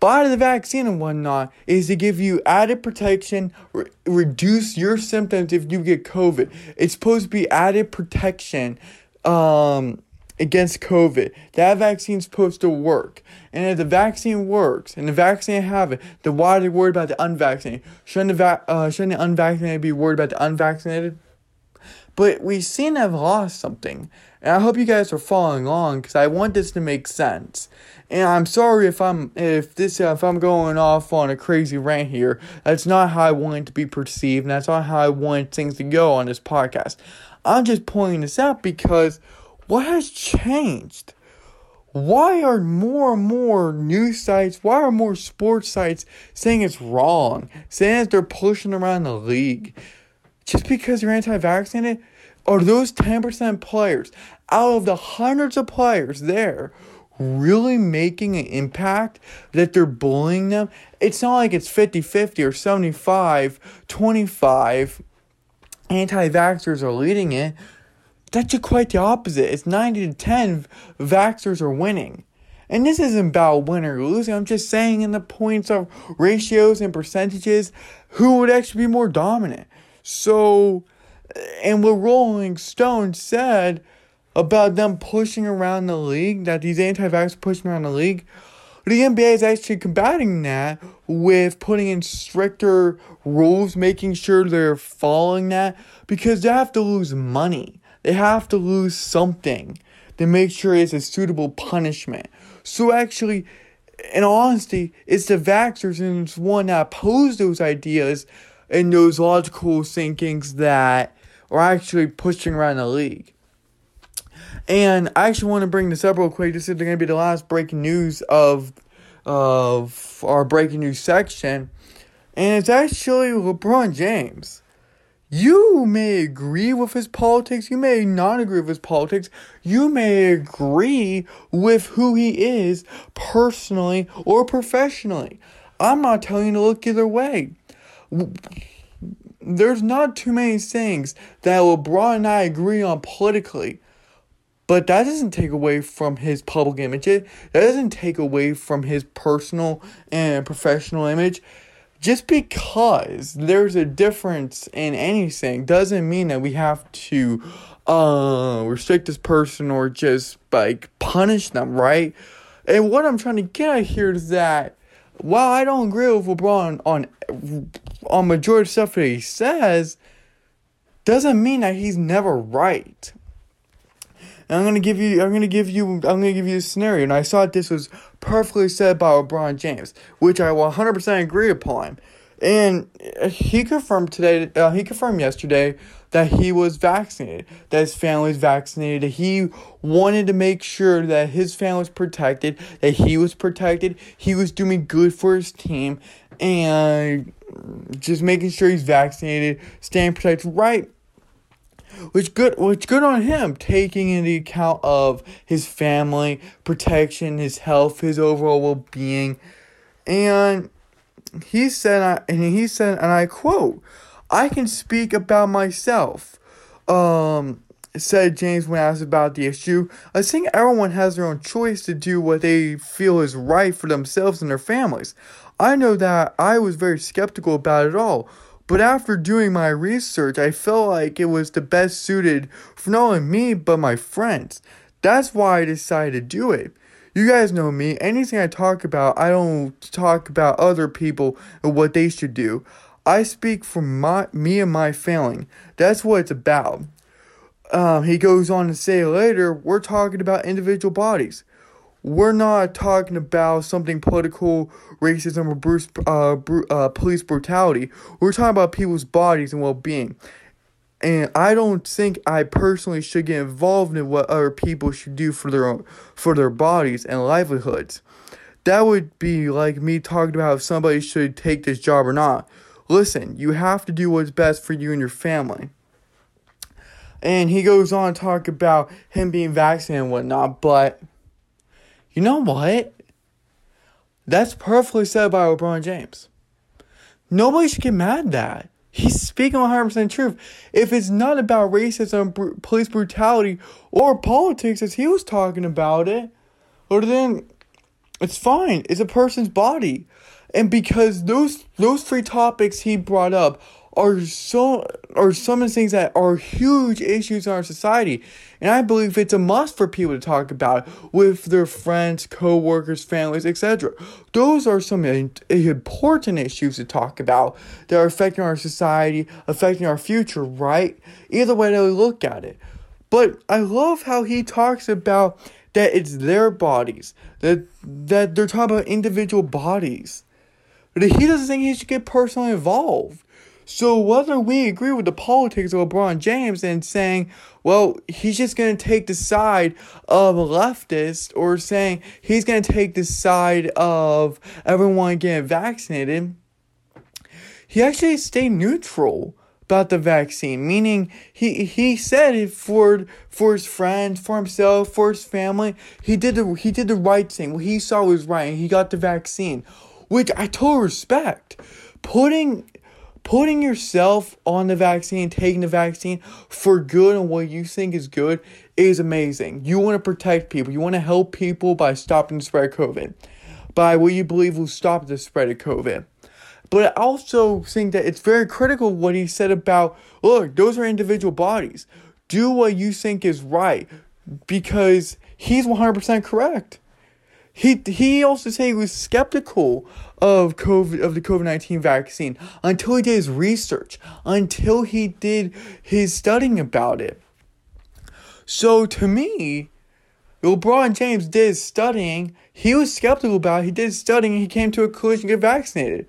by the vaccine and whatnot is to give you added protection, re- reduce your symptoms if you get COVID. It's supposed to be added protection um, against COVID. That vaccine's supposed to work. And if the vaccine works and the vaccine have it, then why are they worried about the unvaccinated? Shouldn't the, va- uh, shouldn't the unvaccinated be worried about the unvaccinated? But we seem to have lost something. And I hope you guys are following along because I want this to make sense. And I'm sorry if I'm if this if I'm going off on a crazy rant here. That's not how I want to be perceived, and that's not how I want things to go on this podcast. I'm just pointing this out because what has changed? Why are more and more news sites, why are more sports sites saying it's wrong, saying that they're pushing around the league? Just because you're anti vaccinated? Are those 10% players out of the hundreds of players there really making an impact that they're bullying them? It's not like it's 50 50 or 75 25 anti vaxxers are leading it. That's quite the opposite. It's 90 to 10 vaxxers are winning. And this isn't about win or losing. I'm just saying in the points of ratios and percentages, who would actually be more dominant. So, and what Rolling Stone said about them pushing around the league, that these anti vaxxers pushing around the league, the NBA is actually combating that with putting in stricter rules, making sure they're following that because they have to lose money. They have to lose something to make sure it's a suitable punishment. So actually, in honesty, it's the vaxxers and it's one that oppose those ideas and those logical thinkings that are actually pushing around the league. And I actually want to bring this up real quick. This is going to be the last breaking news of of our breaking news section, and it's actually LeBron James. You may agree with his politics, you may not agree with his politics, you may agree with who he is personally or professionally. I'm not telling you to look either way there's not too many things that LeBron and I agree on politically. But that doesn't take away from his public image. It that doesn't take away from his personal and professional image. Just because there's a difference in anything doesn't mean that we have to uh, restrict this person or just like punish them, right? And what I'm trying to get at here is that while I don't agree with LeBron on on majority stuff that he says, doesn't mean that he's never right. And I'm gonna give you I'm gonna give you I'm gonna give you a scenario, and I thought this was perfectly said by LeBron James, which I 100% agree upon. And he confirmed today, uh, he confirmed yesterday that he was vaccinated, that his family was vaccinated, that he wanted to make sure that his family was protected, that he was protected, he was doing good for his team, and just making sure he's vaccinated, staying protected, right? Which good, which good on him, taking into account of his family, protection, his health, his overall well being, and he said, I, and he said, and I quote, I can speak about myself. Um, said James when asked about the issue. I think everyone has their own choice to do what they feel is right for themselves and their families. I know that I was very skeptical about it all, but after doing my research, I felt like it was the best suited for not only me but my friends. That's why I decided to do it. You guys know me. Anything I talk about, I don't talk about other people and what they should do. I speak for my me and my feeling. That's what it's about. Um, he goes on to say later, we're talking about individual bodies. We're not talking about something political, racism, or Bruce, uh, uh, police brutality. We're talking about people's bodies and well being. and I don't think I personally should get involved in what other people should do for their own, for their bodies and livelihoods. That would be like me talking about if somebody should take this job or not. Listen, you have to do what's best for you and your family. And he goes on to talk about him being vaccinated and whatnot, but you know what? That's perfectly said by LeBron James. Nobody should get mad at that. He's speaking 100% truth. If it's not about racism, br- police brutality, or politics, as he was talking about it, or then it's fine. It's a person's body. And because those those three topics he brought up are so are some of the things that are huge issues in our society. And I believe it's a must for people to talk about with their friends, co-workers, families, etc. Those are some important issues to talk about that are affecting our society, affecting our future, right? Either way that we look at it. But I love how he talks about that it's their bodies, that that they're talking about individual bodies. But he doesn't think he should get personally involved. So whether we agree with the politics of LeBron James and saying, well, he's just going to take the side of a leftist or saying he's going to take the side of everyone getting vaccinated, he actually stayed neutral about the vaccine, meaning he he said it for for his friends, for himself, for his family. He did the he did the right thing. What he saw was right, and he got the vaccine, which I totally respect. Putting putting yourself on the vaccine, taking the vaccine for good and what you think is good is amazing. You want to protect people, you want to help people by stopping the spread of COVID, by what you believe will stop the spread of COVID. But I also think that it's very critical what he said about look, those are individual bodies. Do what you think is right because he's 100% correct. He he also said he was skeptical of COVID of the COVID nineteen vaccine until he did his research, until he did his studying about it. So to me, LeBron James did his studying. He was skeptical about it. He did studying. he came to a conclusion get vaccinated.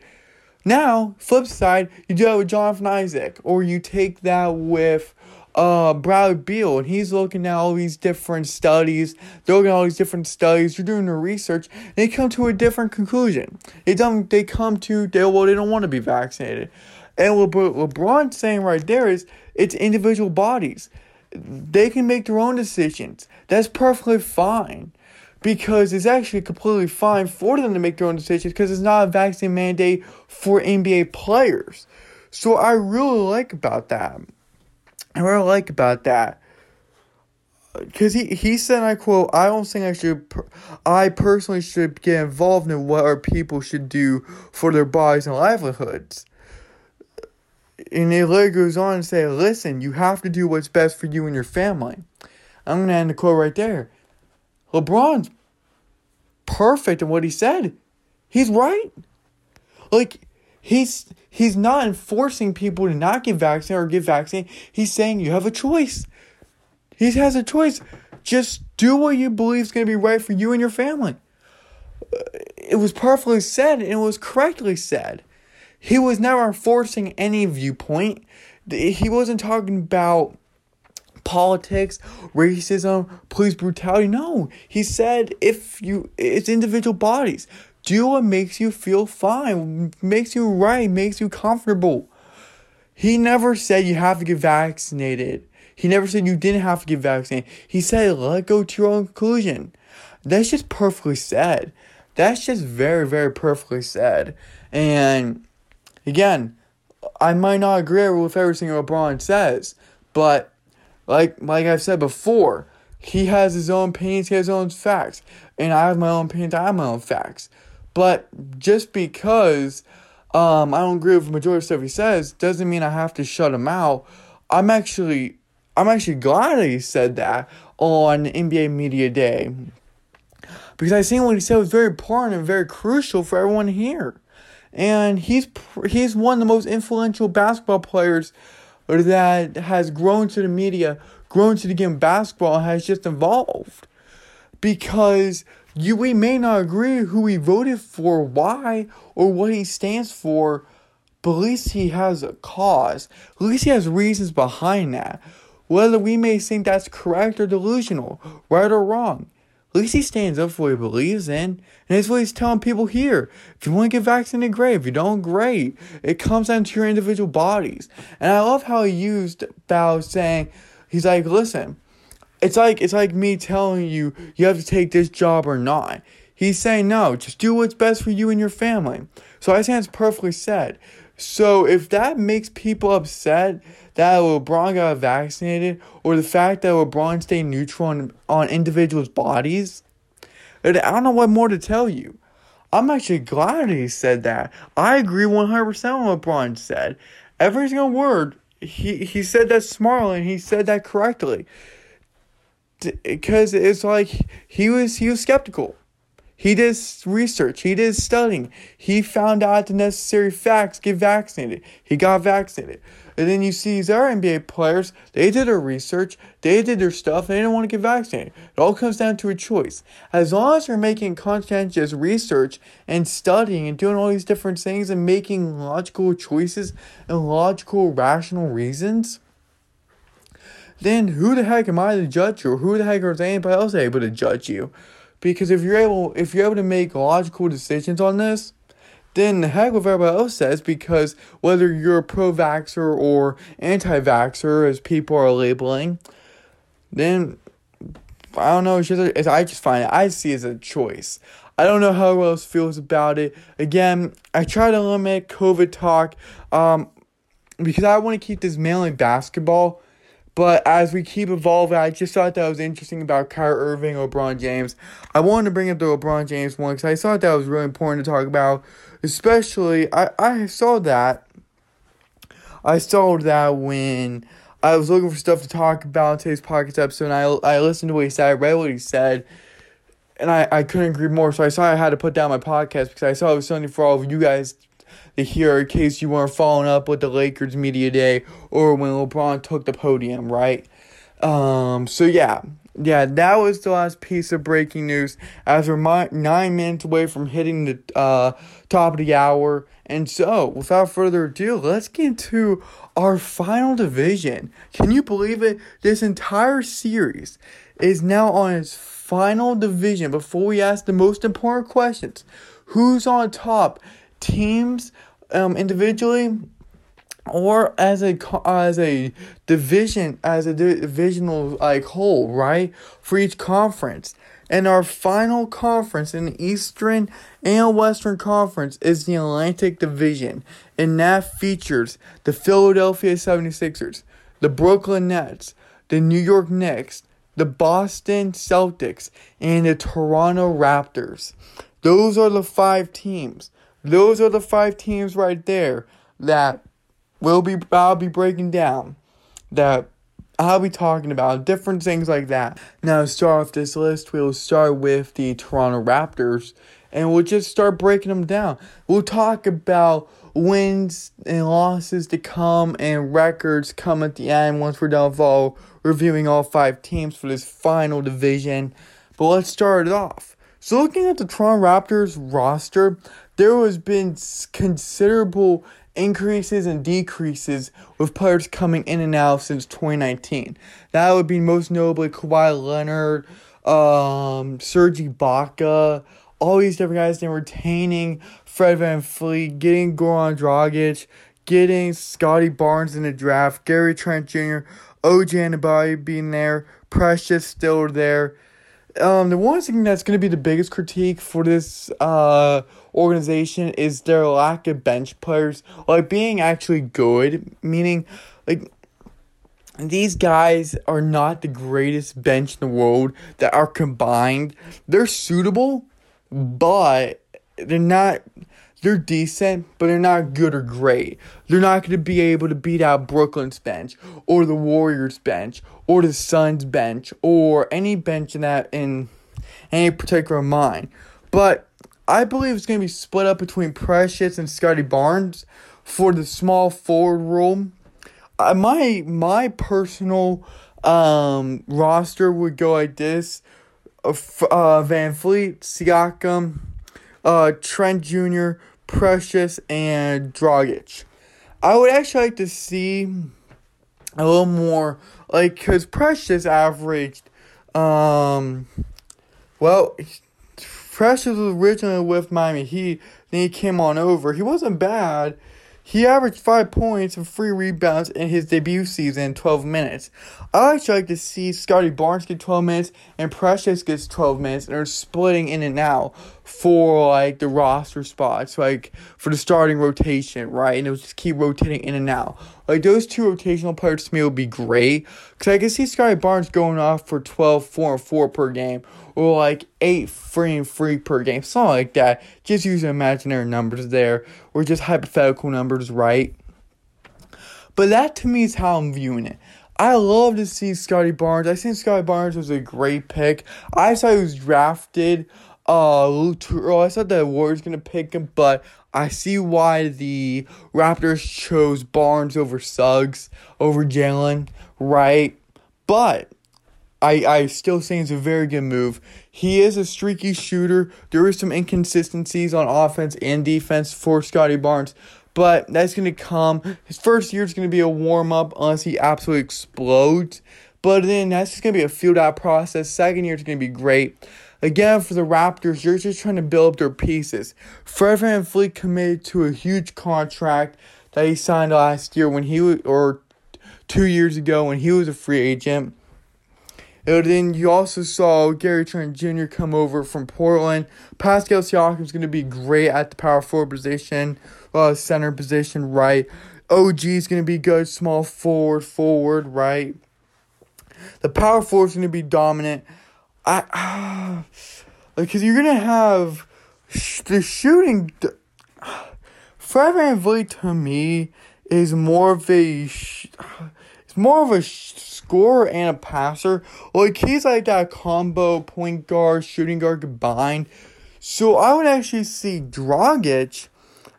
Now, flip side, you do that with Jonathan Isaac, or you take that with uh Bradley Beal and he's looking at all these different studies. They're looking at all these different studies. They're doing the research. they come to a different conclusion. They don't. They come to they well they don't want to be vaccinated. And what LeBron's saying right there is it's individual bodies. They can make their own decisions. That's perfectly fine. Because it's actually completely fine for them to make their own decisions because it's not a vaccine mandate for NBA players. So I really like about that. And what I like about that, because he, he said, I quote, I don't think I should, I personally should get involved in what our people should do for their bodies and livelihoods. And it later goes on and say, listen, you have to do what's best for you and your family. I'm going to end the quote right there. LeBron's perfect in what he said. He's right. Like, He's he's not enforcing people to not get vaccinated or get vaccinated. He's saying you have a choice. He has a choice. Just do what you believe is going to be right for you and your family. Uh, it was perfectly said and it was correctly said. He was never enforcing any viewpoint. He wasn't talking about politics, racism, police brutality. No, he said if you, it's individual bodies. Do what makes you feel fine, makes you right, makes you comfortable. He never said you have to get vaccinated. He never said you didn't have to get vaccinated. He said let go to your own conclusion. That's just perfectly said. That's just very, very perfectly said. And again, I might not agree with everything LeBron says, but like like I've said before, he has his own opinions, he has his own facts, and I have my own opinions, I have my own facts. But just because um, I don't agree with the majority of stuff he says doesn't mean I have to shut him out. I'm actually I'm actually glad he said that on NBA Media Day. Because I think what he said was very important and very crucial for everyone here. And he's he's one of the most influential basketball players that has grown to the media, grown to the game of basketball, has just evolved. Because you we may not agree who he voted for, why, or what he stands for, but at least he has a cause. At least he has reasons behind that. Whether we may think that's correct or delusional, right or wrong. At least he stands up for what he believes in. And that's what he's telling people here. If you want to get vaccinated, great. If you don't, great. It comes down to your individual bodies. And I love how he used Bao saying, he's like, listen, it's like it's like me telling you you have to take this job or not. He's saying no, just do what's best for you and your family. So I think it's perfectly said. So if that makes people upset that LeBron got vaccinated, or the fact that LeBron stayed neutral on, on individuals' bodies, I don't know what more to tell you. I'm actually glad he said that. I agree 100% with LeBron said. Every single word, he, he said that smartly and he said that correctly. Because it's like he was he was skeptical. He did research. He did studying. He found out the necessary facts. Get vaccinated. He got vaccinated. And then you see these other NBA players. They did their research. They did their stuff. They didn't want to get vaccinated. It all comes down to a choice. As long as you're making conscientious research and studying and doing all these different things and making logical choices and logical, rational reasons, then who the heck am I to judge you? Who the heck is anybody else able to judge you? Because if you're able if you're able to make logical decisions on this, then the heck with everybody else says because whether you're a pro vaxxer or anti vaxxer as people are labeling, then I don't know, it's just a, it's, I just find it I see it as a choice. I don't know how else feels about it. Again, I try to limit COVID talk um, because I want to keep this mainly basketball but as we keep evolving, I just thought that was interesting about Kyrie Irving LeBron James. I wanted to bring up the LeBron James one because I thought that was really important to talk about. Especially, I, I saw that. I saw that when I was looking for stuff to talk about in today's podcast episode, and I, I listened to what he said, I read what he said, and I, I couldn't agree more. So I saw I had to put down my podcast because I saw it was something for all of you guys hear in case you weren't following up with the Lakers media day or when LeBron took the podium, right? Um, so yeah, yeah, that was the last piece of breaking news. As we're nine minutes away from hitting the uh, top of the hour. And so, without further ado, let's get into our final division. Can you believe it? This entire series is now on its final division before we ask the most important questions. Who's on top? Teams um, individually or as a as a division as a divisional like whole right for each conference. And our final conference in the eastern and western conference is the atlantic division and that features the philadelphia 76ers the brooklyn nets the new york knicks the boston celtics and the toronto raptors. Those are the five teams those are the five teams right there that will be I'll be breaking down. That I'll be talking about different things like that. Now, to start off this list, we'll start with the Toronto Raptors and we'll just start breaking them down. We'll talk about wins and losses to come and records come at the end once we're done with all reviewing all five teams for this final division. But let's start it off. So, looking at the Toronto Raptors roster, there has been considerable increases and decreases with players coming in and out since 2019. That would be most notably Kawhi Leonard, um, Serge Ibaka, all these different guys, then retaining Fred VanVleet, getting Goran Dragic, getting Scottie Barnes in the draft, Gary Trent Jr., OG Anunoby being there, Precious still there. Um, the one thing that's going to be the biggest critique for this uh, organization is their lack of bench players, like being actually good, meaning like these guys are not the greatest bench in the world that are combined. They're suitable, but they're not they're decent, but they're not good or great. They're not going to be able to beat out Brooklyn's bench or the Warriors bench or the Suns bench or any bench in that in any particular mind. But I believe it's going to be split up between Precious and Scottie Barnes for the small forward role. Uh, my my personal um, roster would go like this: uh, uh, VanVleet, Siakam, uh, Trent Jr., Precious, and Dragic. I would actually like to see a little more, like, because Precious averaged, um, well, Precious was originally with Miami Heat, then he came on over. He wasn't bad. He averaged five points and three rebounds in his debut season, 12 minutes. I actually like to see Scottie Barnes get 12 minutes and Precious gets 12 minutes, and they're splitting in and out for like the roster spots, like for the starting rotation, right? And it will just keep rotating in and out. Like those two rotational players to me would be great because I can see Scottie Barnes going off for 12, 4, and 4 per game or like 8, 3, and 3 per game, something like that. Just using imaginary numbers there or just hypothetical numbers, right? But that to me is how I'm viewing it. I love to see Scottie Barnes. I think Scottie Barnes was a great pick. I saw he was drafted uh, little too early. I thought the Warriors gonna pick him, but I see why the Raptors chose Barnes over Suggs over Jalen, right? But I I still think it's a very good move. He is a streaky shooter. There is some inconsistencies on offense and defense for Scottie Barnes, but that's to come. His first year is to be a warm up unless he absolutely explodes. But then that's just to be a filled out process. Second year is to be great. Again, for the Raptors, you're just trying to build up their pieces. Fred VanVleet committed to a huge contract that he signed last year when he was, or two years ago when he was a free agent. And then you also saw Gary Trent Jr. come over from Portland. Pascal Siakam is going to be great at the power forward position, uh, center position, right? OG is going to be good, small forward, forward, right? The power forward is going to be dominant. I, *sighs* like, because you're to have sh- the shooting. *sighs* Fred VanVleet to me is more of a. Sh- *sighs* it's more of a sh- scorer and a passer. Like he's like that combo point guard, shooting guard combined. So I would actually see Dragic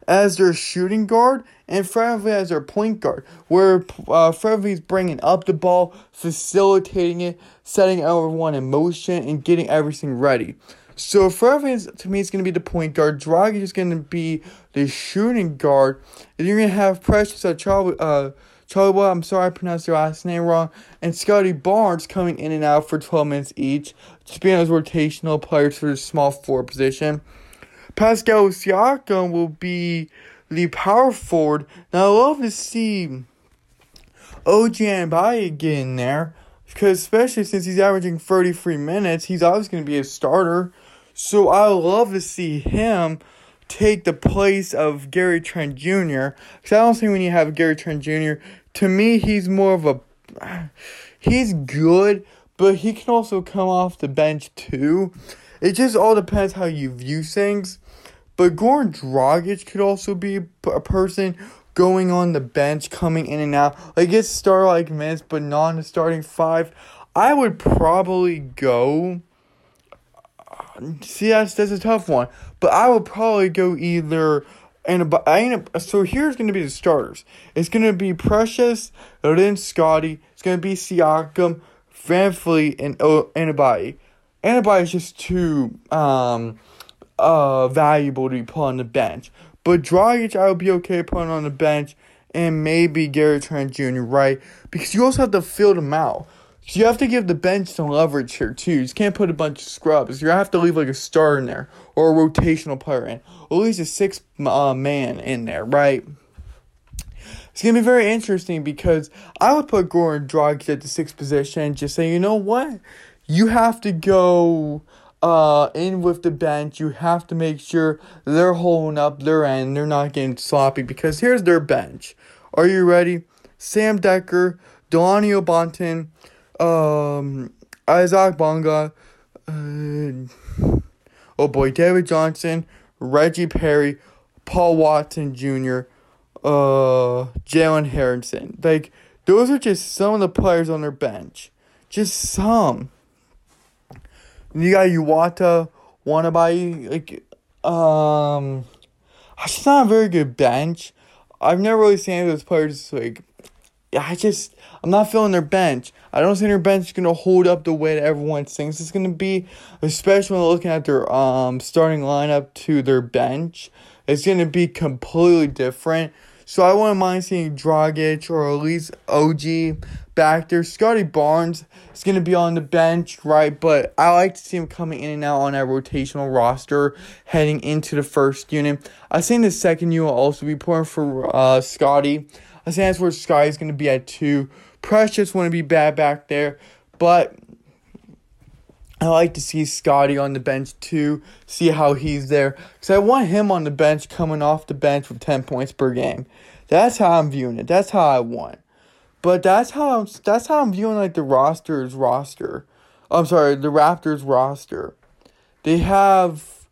as their shooting guard and Fred as their point guard, where uh, Fred is bringing up the ball, facilitating it, setting everyone in motion, and getting everything ready. So Fred to me is going to be the point guard. Dragic is going to be the shooting guard, and you're going to have Precious uh, Charlie, uh, Choba, I'm sorry I pronounced your last name wrong, and Scottie Barnes coming in and out for 12 minutes each, just being those rotational players for the small four position. Pascal Siakam will be the power forward. Now, I love to see OG Anunoby get in there, because especially since he's averaging 33 minutes, he's always going to be a starter. So I love to see him take the place of Gary Trent Jr. Because I don't think when you have Gary Trent Jr., to me, he's more of a. He's good, but he can also come off the bench too. It just all depends how you view things. But Goran Dragic could also be a person going on the bench, coming in and out. Like, it's star like minutes, but not the starting five. I would probably go. See, that's, that's a tough one. But I would probably go either. And so here's going to be the starters. It's going to be Precious, then Scottie. It's going to be Siakam, VanVleet, and oh, Anunoby. Anunoby is just too um, uh, valuable to be put on the bench. But Dragic, I would be okay putting on the bench, and maybe Gary Trent Jr. Right because you also have to fill them out. So you have to give the bench some leverage here too. You can't put a bunch of scrubs. You have to leave like a star in there or a rotational player in, or at least a six uh, man in there, right? It's gonna be very interesting because I would put Goran Dragic at the sixth position. Just say, you know what, you have to go uh, in with the bench. You have to make sure they're holding up their end. They're not getting sloppy because here's their bench. Are you ready? Sam Dekker, Delano Banton um, Isaac Bonga, uh, oh boy, David Johnson, Reggie Perry, Paul Watson Jr., uh, Jalen Harrison. Like, those are just some of the players on their bench. Just some. You got Yuta, Wanabai, like, um, it's not a very good bench. I've never really seen any of those players, like, I just, I'm not feeling their bench. I don't think their bench is going to hold up the way that everyone thinks it's going to be, especially when looking at their um starting lineup to their bench. It's going to be completely different. So I wouldn't mind seeing Dragic or at least OG back there. Scottie Barnes is going to be on the bench, right? But I like to see him coming in and out on that rotational roster heading into the first unit. I think the second unit will also be important for uh, Scottie. I think that's where Scottie's going to be at two. Precious want to be bad back there, but I like to see Scottie on the bench too, see how he's there. Because I want him on the bench coming off the bench with 10 points per game. That's how I'm viewing it. That's how I want. But that's how I'm, that's how I'm viewing like the roster's roster. I'm sorry, the Raptors roster. They have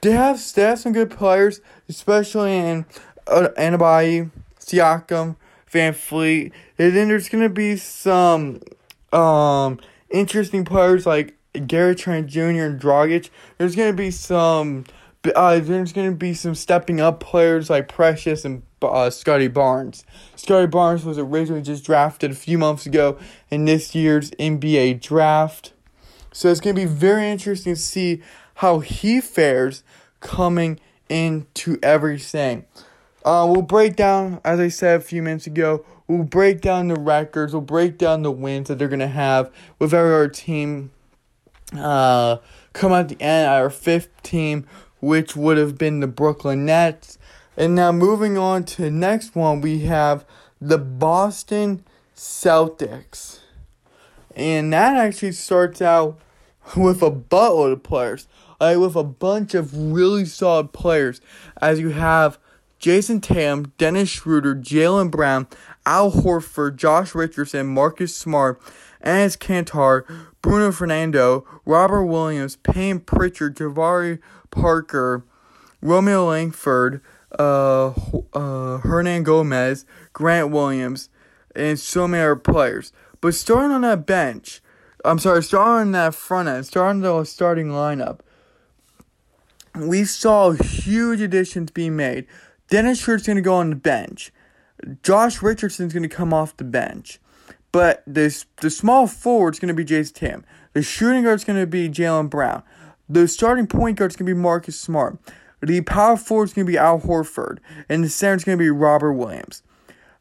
they have they have some good players, especially in uh, Siakam, VanVleet. And then there's gonna be some um interesting players like Gary Trent Jr. and Dragic. There's gonna be some. Uh, there's gonna be some stepping up players like Precious and uh, Scottie Barnes. Scottie Barnes was originally just drafted a few months ago in this year's NBA draft, so it's gonna be very interesting to see how he fares coming into everything. Uh, we'll break down, as I said a few minutes ago, we'll break down the records, we'll break down the wins that they're gonna have with every other team uh, come at the end, our fifth team, which would have been the Brooklyn Nets. And now moving on to the next one, we have the Boston Celtics. And that actually starts out with a buttload of players, like with a bunch of really solid players, as you have Jayson Tatum, Dennis Schroeder, Jaylen Brown, Al Horford, Josh Richardson, Marcus Smart, Enes Kanter, Bruno Fernando, Robert Williams, Payne Pritchard, Jabari Parker, Romeo Langford, uh, uh, Hernan Gomez, Grant Williams, and so many other players. But starting on that bench, I'm sorry, starting on that front end, starting the starting lineup, we saw huge additions being made. Dennis Schroeder's going to go on the bench. Josh Richardson's going to come off the bench. But this the small forward is going to be Jayson Tatum. The shooting guard is going to be Jaylen Brown. The starting point guard is going to be Marcus Smart. The power forward is going to be Al Horford. And the center is going to be Robert Williams.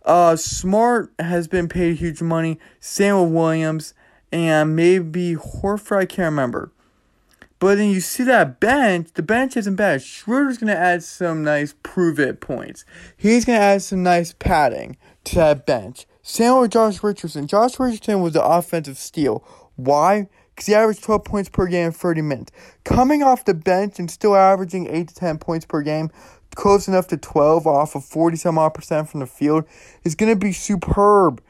Uh, Smart has been paid huge money. Samuel Williams and maybe Horford. I can't remember. But then you see that bench, the bench isn't bad. Schroeder's to add some nice prove it points. He's to add some nice padding to that bench. Same with Josh Richardson. Josh Richardson was the offensive steal. Why? Because he averaged 12 points per game in 30 minutes. Coming off the bench and still averaging 8 to 10 points per game, close enough to 12 off of 40 some odd percent from the field, is going to be superb.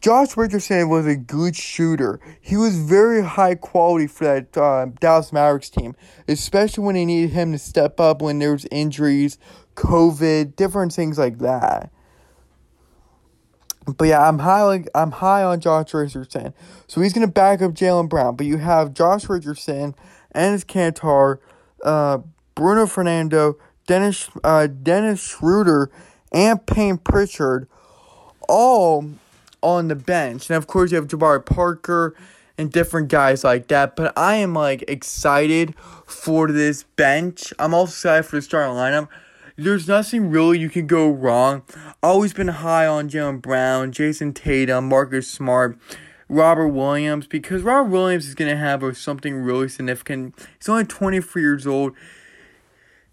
Josh Richardson was a good shooter. He was very high quality for that uh, Dallas Mavericks team, especially when they needed him to step up when there was injuries, COVID, different things like that. But yeah, I'm high. Like, I'm high on Josh Richardson, so he's gonna back up Jaylen Brown. But you have Josh Richardson, Enes Kanter, uh, Bruno Fernando, Dennis uh, Dennis Schroeder, and Payne Pritchard, all on the bench. And of course, you have Jabari Parker and different guys like that. But I am like excited for this bench. I'm also excited for the starting lineup. There's nothing really you can go wrong. Always been high on Jaylen Brown, Jayson Tatum, Marcus Smart, Robert Williams because Robert Williams is gonna have something really significant. He's only 24 years old.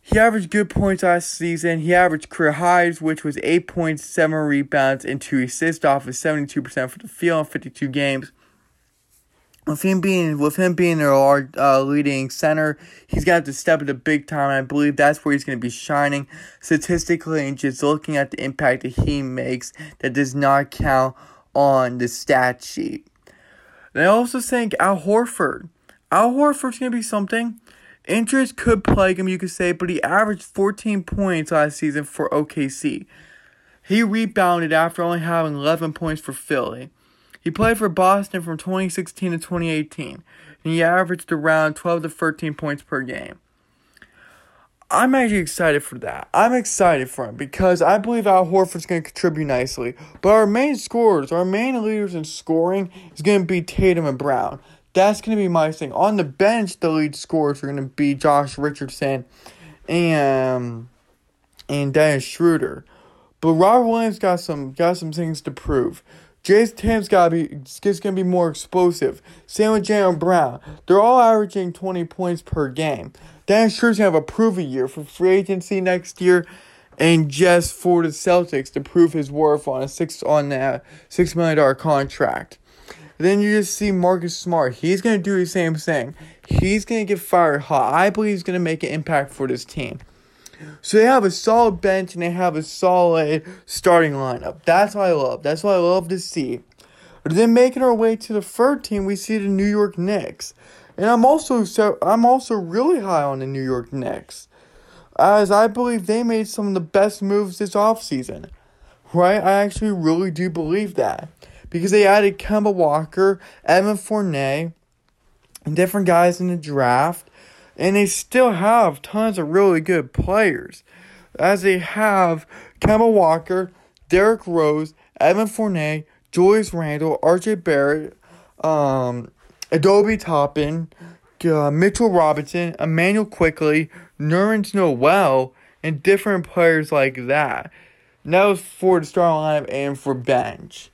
He averaged good points last season. He averaged career highs, which was 8 points, 7 rebounds, and 2 assists off of 72% for the field in 52 games. With him being with him being our uh, leading center, he's got to step into big time. I believe that's where he's going to be shining statistically and just looking at the impact that he makes that does not count on the stat sheet. And I also think Al Horford. Al Horford's going to be something. Injuries could plague him, you could say, but he averaged 14 points last season for OKC. He rebounded after only having 11 points for Philly. He played for Boston from 2016 to 2018, and he averaged around 12 to 13 points per game. I'm actually excited for that. I'm excited for him because I believe Al Horford's going to contribute nicely. But our main scorers, our main leaders in scoring, is going to be Tatum and Brown. That's going to be my thing. On the bench, the lead scorers are going to be Josh Richardson and and Dennis Schroeder. But Robert Williams got some got some things to prove. Jayson Tatum's gotta be just gonna be more explosive. Same with Jaylen Brown. They're all averaging twenty points per game. Dan Schure's gonna have a prove year for free agency next year, and just for the Celtics to prove his worth on a six on a six million dollar contract. Then you just see Marcus Smart. He's gonna do the same thing. He's gonna get fired hot. I believe he's gonna make an impact for this team. So they have a solid bench and they have a solid starting lineup. That's what I love. That's what I love to see. But then making our way to the third team, we see the New York Knicks. And I'm also so I'm also really high on the New York Knicks. As I believe they made some of the best moves this offseason. Right? I actually really do believe that. Because they added Kemba Walker, Evan Fournier, and different guys in the draft and they still have tons of really good players. As they have Kemba Walker, Derrick Rose, Evan Fournier, Julius Randle, RJ Barrett, um, Obi Toppin, uh, Mitchell Robinson, Immanuel Quickley, Nerlens Noel, and different players like that. And that was for the starting lineup and for bench.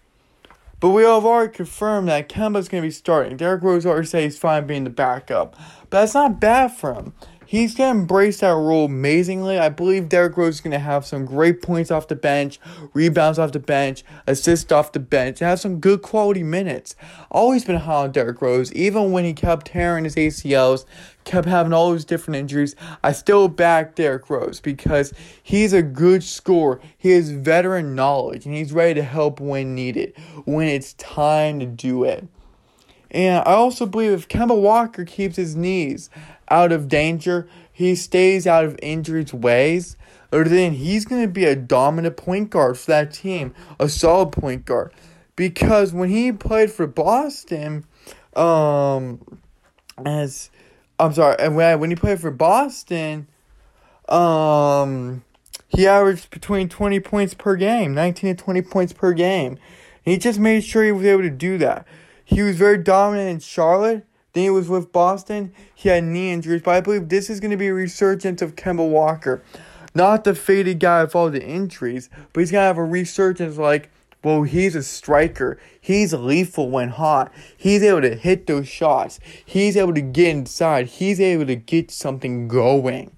But we have already confirmed that Kemba's going to be starting. Derrick Rose already said he's fine being the backup. But that's not bad for him. He's going to embrace that role amazingly. I believe Derrick Rose is going to have some great points off the bench, rebounds off the bench, assists off the bench, and have some good quality minutes. Always been high on Derrick Rose, even when he kept tearing his ACLs, kept having all those different injuries. I still back Derrick Rose because he's a good scorer. He has veteran knowledge, and he's ready to help when needed, when it's time to do it. And I also believe if Kemba Walker keeps his knees out of danger, he stays out of injuries' ways, then he's going to be a dominant point guard for that team, a solid point guard. Because when he played for Boston, um, as I'm sorry, and when when he played for Boston, um, he averaged between 20 points per game, 19 to 20 points per game. And he just made sure he was able to do that. He was very dominant in Charlotte. Then he was with Boston. He had knee injuries, but I believe this is going to be a resurgence of Kemba Walker. Not the faded guy with all the injuries, but he's going to have a resurgence like, well, he's a striker. He's lethal when hot. He's able to hit those shots. He's able to get inside. He's able to get something going.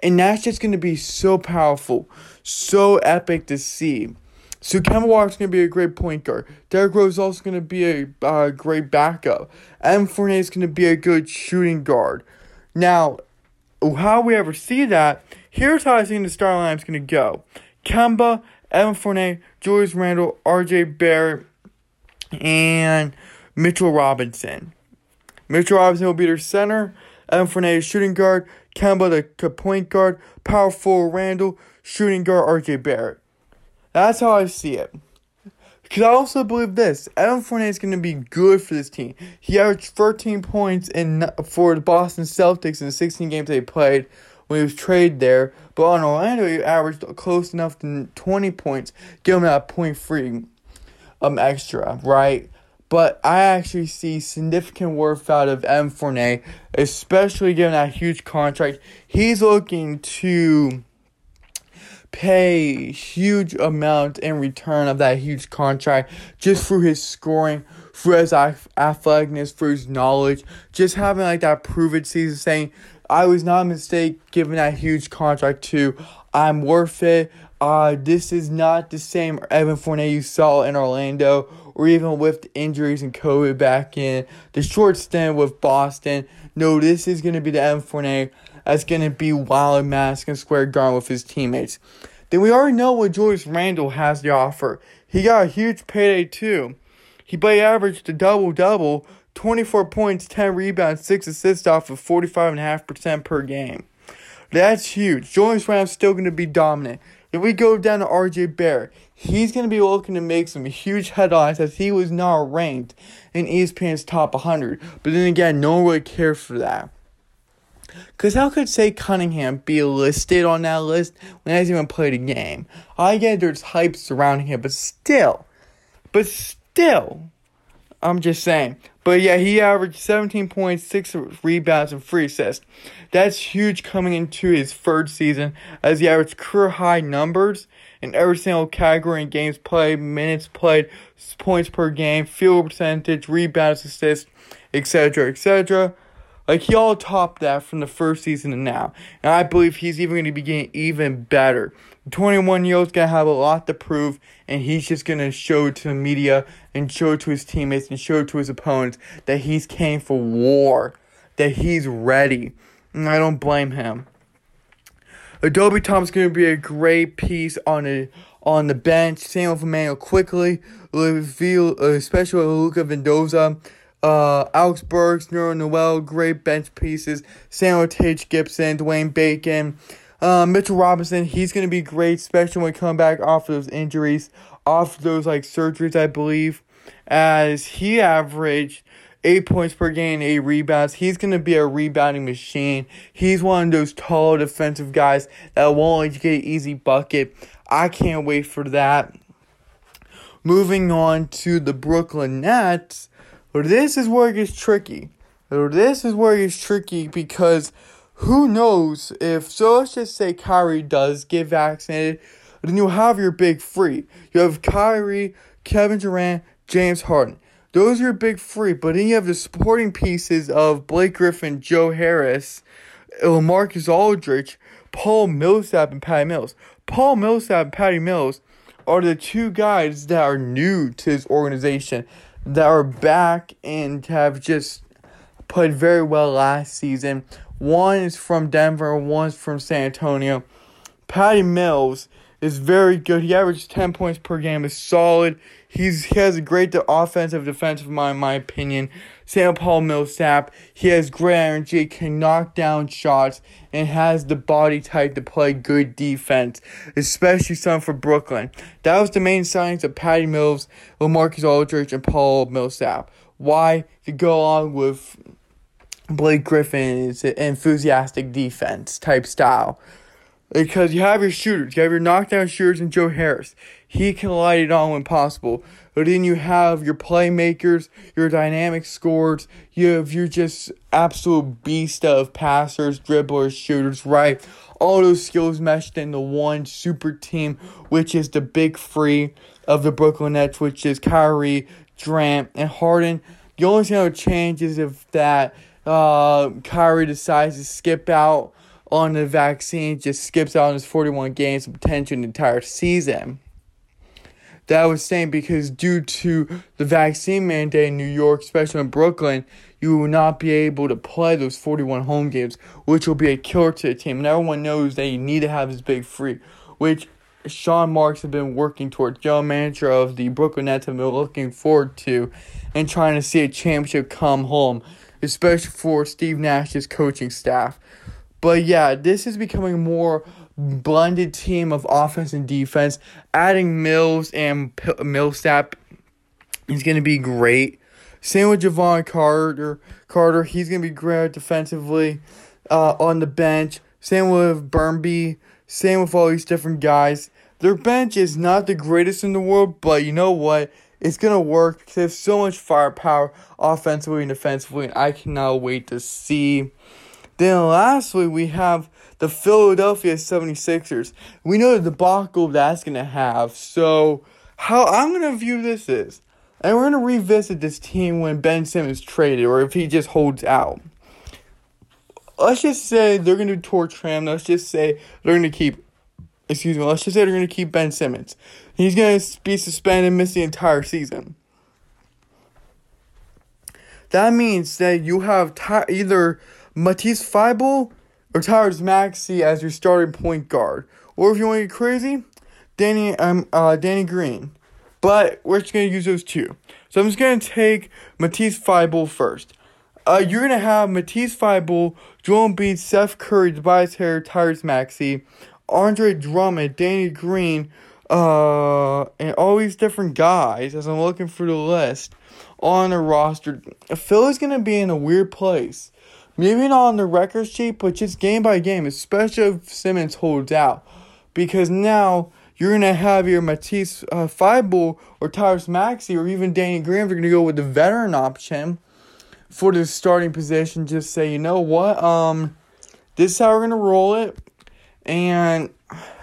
And that's just going to be so powerful, so epic to see. So Kemba Walker's going to be a great point guard. Derrick Rose is also going to be a uh, great backup. Evan Fournier is going to be a good shooting guard. Now, how we ever see that, here's how I think the starting line is going to go. Kemba, Evan Fournier, Julius Randle, RJ Barrett, and Mitchell Robinson. Mitchell Robinson will be their center. Evan Fournier shooting guard. Kemba the point guard. Power forward Randle. Shooting guard RJ Barrett. That's how I see it. Because I also believe this Evan Fournier is going to be good for this team. He averaged 13 points in for the Boston Celtics in the 16 games they played when he was traded there. But on Orlando, he averaged close enough to 20 points, give him that point free um, extra, right? But I actually see significant worth out of Evan Fournier, especially given that huge contract. He's looking to pay huge amount in return of that huge contract just for his scoring, for his athleticness, for his knowledge, just having like that proven season saying, I was not a mistake giving that huge contract to. I'm worth it. Uh, this is not the same Evan Fournier you saw in Orlando, or even with injuries and COVID back in the short stint with Boston. No, this is going to be the Evan Fournier that's going to be wild Madison Square Garden with his teammates. Then we already know what Julius Randle has to offer. He got a huge payday too. He play averaged a double double, 24 points, 10 rebounds, 6 assists off of 45.5% per game. That's huge. Julius Randle's still going to be dominant. If we go down to RJ Barrett, he's going to be looking to make some huge headlines as he was not ranked in ESPN's top 100. But then again, no one really cares for that. Because how could, say, Cunningham be listed on that list when he hasn't even played a game? I get there's hype surrounding him, but still, but still, I'm just saying. But yeah, he averaged 17.6 rebounds and free assists. That's huge coming into his third season as he averaged career high numbers in every single category in games played, minutes played, points per game, field percentage, rebounds, assists, etc., etc. Like he all topped that from the first season to now. And I believe he's even going to be getting even better. 21 year old's going to have a lot to prove, and he's just going to show to the media and show to his teammates and show to his opponents that he's came for war, that he's ready. And I don't blame him. Obi Toppin's going to be a great piece on a on the bench. With Immanuel Quickley, reveal, uh, especially with Luca Vildoza uh, Alec Burks, Nerlens Noel, great bench pieces. Samuel Taj Gibson, Dwayne Bacon, uh, Mitchell Robinson. He's going to be great, especially when coming back off those injuries, off those like surgeries, I believe. As he averaged eight points per game, eight rebounds. He's going to be a rebounding machine. He's one of those tall defensive guys that won't let get an easy bucket. I can't wait for that. Moving on to the Brooklyn Nets. This is where it gets tricky. This is where it gets tricky because who knows if so let's just say Kyrie does get vaccinated, then you have your big three. You have Kyrie, Kevin Durant, James Harden. Those are your big three, but then you have the supporting pieces of Blake Griffin, Joe Harris, Marcus Aldridge, Paul Millsap, and Patty Mills. Paul Millsap and Patty Mills are the two guys that are new to this organization that are back and have just played very well last season. One is from Denver, one's from San Antonio. Patty Mills is very good. He averages 10 points per game, is solid. He's, he has a great offensive, defensive mind, in my opinion. Sam Paul Millsap, he has great energy, can knock down shots, and has the body type to play good defense, especially some for Brooklyn. That was the main signings of Patty Mills, LaMarcus Aldridge, and Paul Millsap. Why? To go along with Blake Griffin's enthusiastic defense type style. Because you have your shooters, you have your knockdown shooters and Joe Harris. He can light it on when possible. But then you have your playmakers, your dynamic scorers, you have your just absolute beast of passers, dribblers, shooters, right? All those skills meshed into one super team, which is the big three of the Brooklyn Nets, which is Kyrie, Durant, and Harden. The only thing that would change is if that uh, Kyrie decides to skip out on the vaccine, just skips out on his 41 games and potentially an entire season. That was saying because due to the vaccine mandate in New York, especially in Brooklyn, you will not be able to play those 41 home games, which will be a killer to the team. And everyone knows that you need to have this big free, which Sean Marks has been working towards. General manager of the Brooklyn Nets have been looking forward to and trying to see a championship come home, especially for Steve Nash's coaching staff. But yeah, this is becoming more blended team of offense and defense. Adding Mills and P- Millsap is going to be great. Same with Jevon Carter. Carter, he's going to be great defensively uh, on the bench. Same with Burnby. Same with all these different guys. Their bench is not the greatest in the world, but you know what? It's going to work because they have so much firepower offensively and defensively, and I cannot wait to see. Then lastly, we have the Philadelphia 76ers. We know the debacle that's going to have. So, how I'm going to view this is, and we're going to revisit this team when Ben Simmons traded or if he just holds out. Let's just say they're going to torch him. Let's just say they're going to keep, excuse me, let's just say they're going to keep Ben Simmons. He's going to be suspended and miss the entire season. That means that you have t- either Matisse Thybulle or Tyrese Maxey as your starting point guard. Or if you want to get crazy, Danny um uh Danny Green. But we're just gonna use those two. So I'm just gonna take Matisse Thybulle first. Uh, you're gonna have Matisse Thybulle, Joel Embiid, Seth Curry, Tobias Harris, Tyrese Maxey, Andre Drummond, Danny Green, uh, and all these different guys as I'm looking through the list on a roster. Philly's gonna be in a weird place Maybe not on the record sheet, but just game by game, especially if Simmons holds out. Because now you're going to have your Matisse uh, Thybulle or Tyrese Maxey or even Danny Graham. You're going to go with the veteran option. for the starting position. Just say, you know what, um, this is how we're gonna roll it, and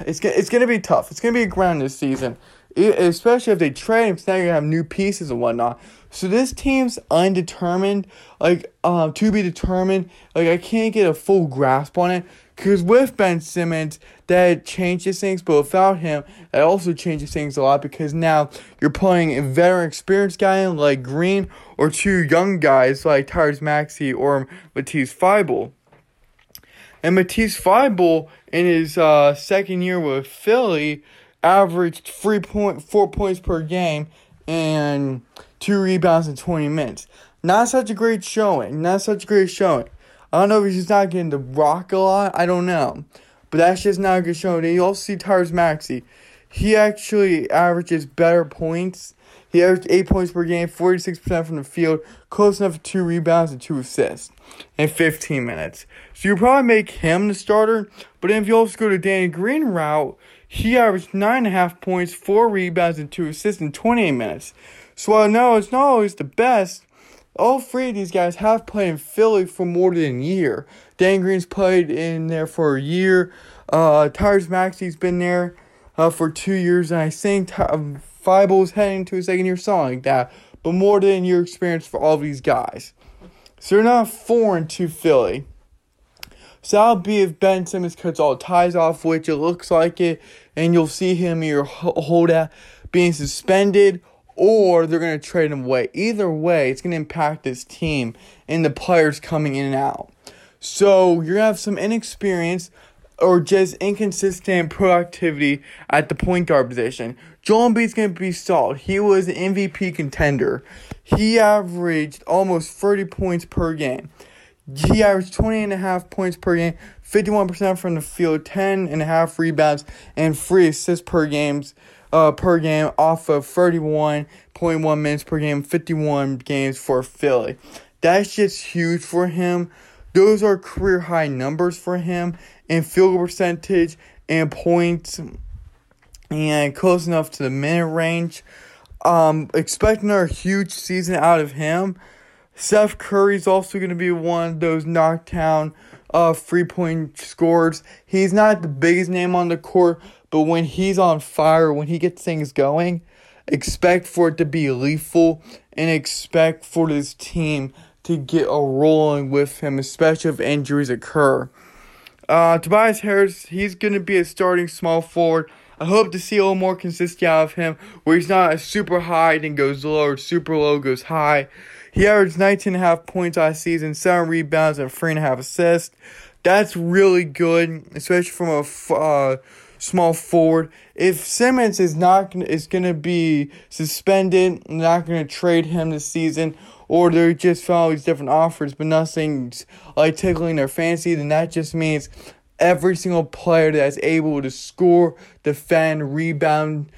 it's it's gonna be tough. It's gonna be a grind this season, especially if they trade. Because now you have new pieces and whatnot. So this team's undetermined, like um, to be determined. Like I can't get a full grasp on it because with Ben Simmons, that changes things, but without him, that also changes things a lot because now you're playing a veteran, experienced guy like Green or two young guys like Tyrese Maxey or Matisse Thybulle. And Matisse Thybulle, in his uh, second year with Philly, averaged three point four points per game and two rebounds in 20 minutes. Not such a great showing. Not such a great showing. I don't know if he's just not getting the rock a lot. I don't know. But that's just not a good showing. You also see Tyrese Maxey. He actually averages better points. He averaged 8 points per game, 46% from the field, close enough to 2 rebounds and 2 assists in 15 minutes. So you probably make him the starter. But then if you also go to Danny Green route, he averaged 9.5 points, 4 rebounds, and 2 assists in 28 minutes. So I know it's not always the best, all three of these guys have played in Philly for more than a year. Dan Green's played in there for a year. Uh, Tyrese Maxey's been there uh, for two years, and I think Ty- um, heading to his second year, something like that. But more than a year experience for all these guys. So they're not foreign to Philly. So that'll be if Ben Simmons cuts all ties off, which it looks like it, and you'll see him your holdout being suspended or they're going to trade him away. Either way, it's going to impact this team and the players coming in and out. So you're going to have some inexperience or just inconsistent productivity at the point guard position. Joel Embiid's going to be stalled. He was an MVP contender. He averaged almost 30 points per game. He averaged 20 and a half points per game, 51% from the field, 10 and a half rebounds, and 3 assists per games uh, per game off of 31.1 minutes per game, 51 games for Philly. That's just huge for him. Those are career high numbers for him in field goal percentage and points and close enough to the minute range. Um, expect another huge season out of him. Seth Curry's also going to be one of those knockdown uh, free point scores. He's not the biggest name on the court, but when he's on fire, when he gets things going, expect for it to be lethal and expect for this team to get a rolling with him, especially if injuries occur. Uh, Tobias Harris, he's going to be a starting small forward. I hope to see a little more consistency out of him, where he's not super high then goes low or super low goes high. He averaged 19.5 points last season, 7 rebounds, and 3.5 assists. That's really good, especially from a uh, small forward. If Simmons is not is going to be suspended, not going to trade him this season, or they're just following these different offers, but nothing's like tickling their fancy, then that just means every single player that's able to score, defend, rebound,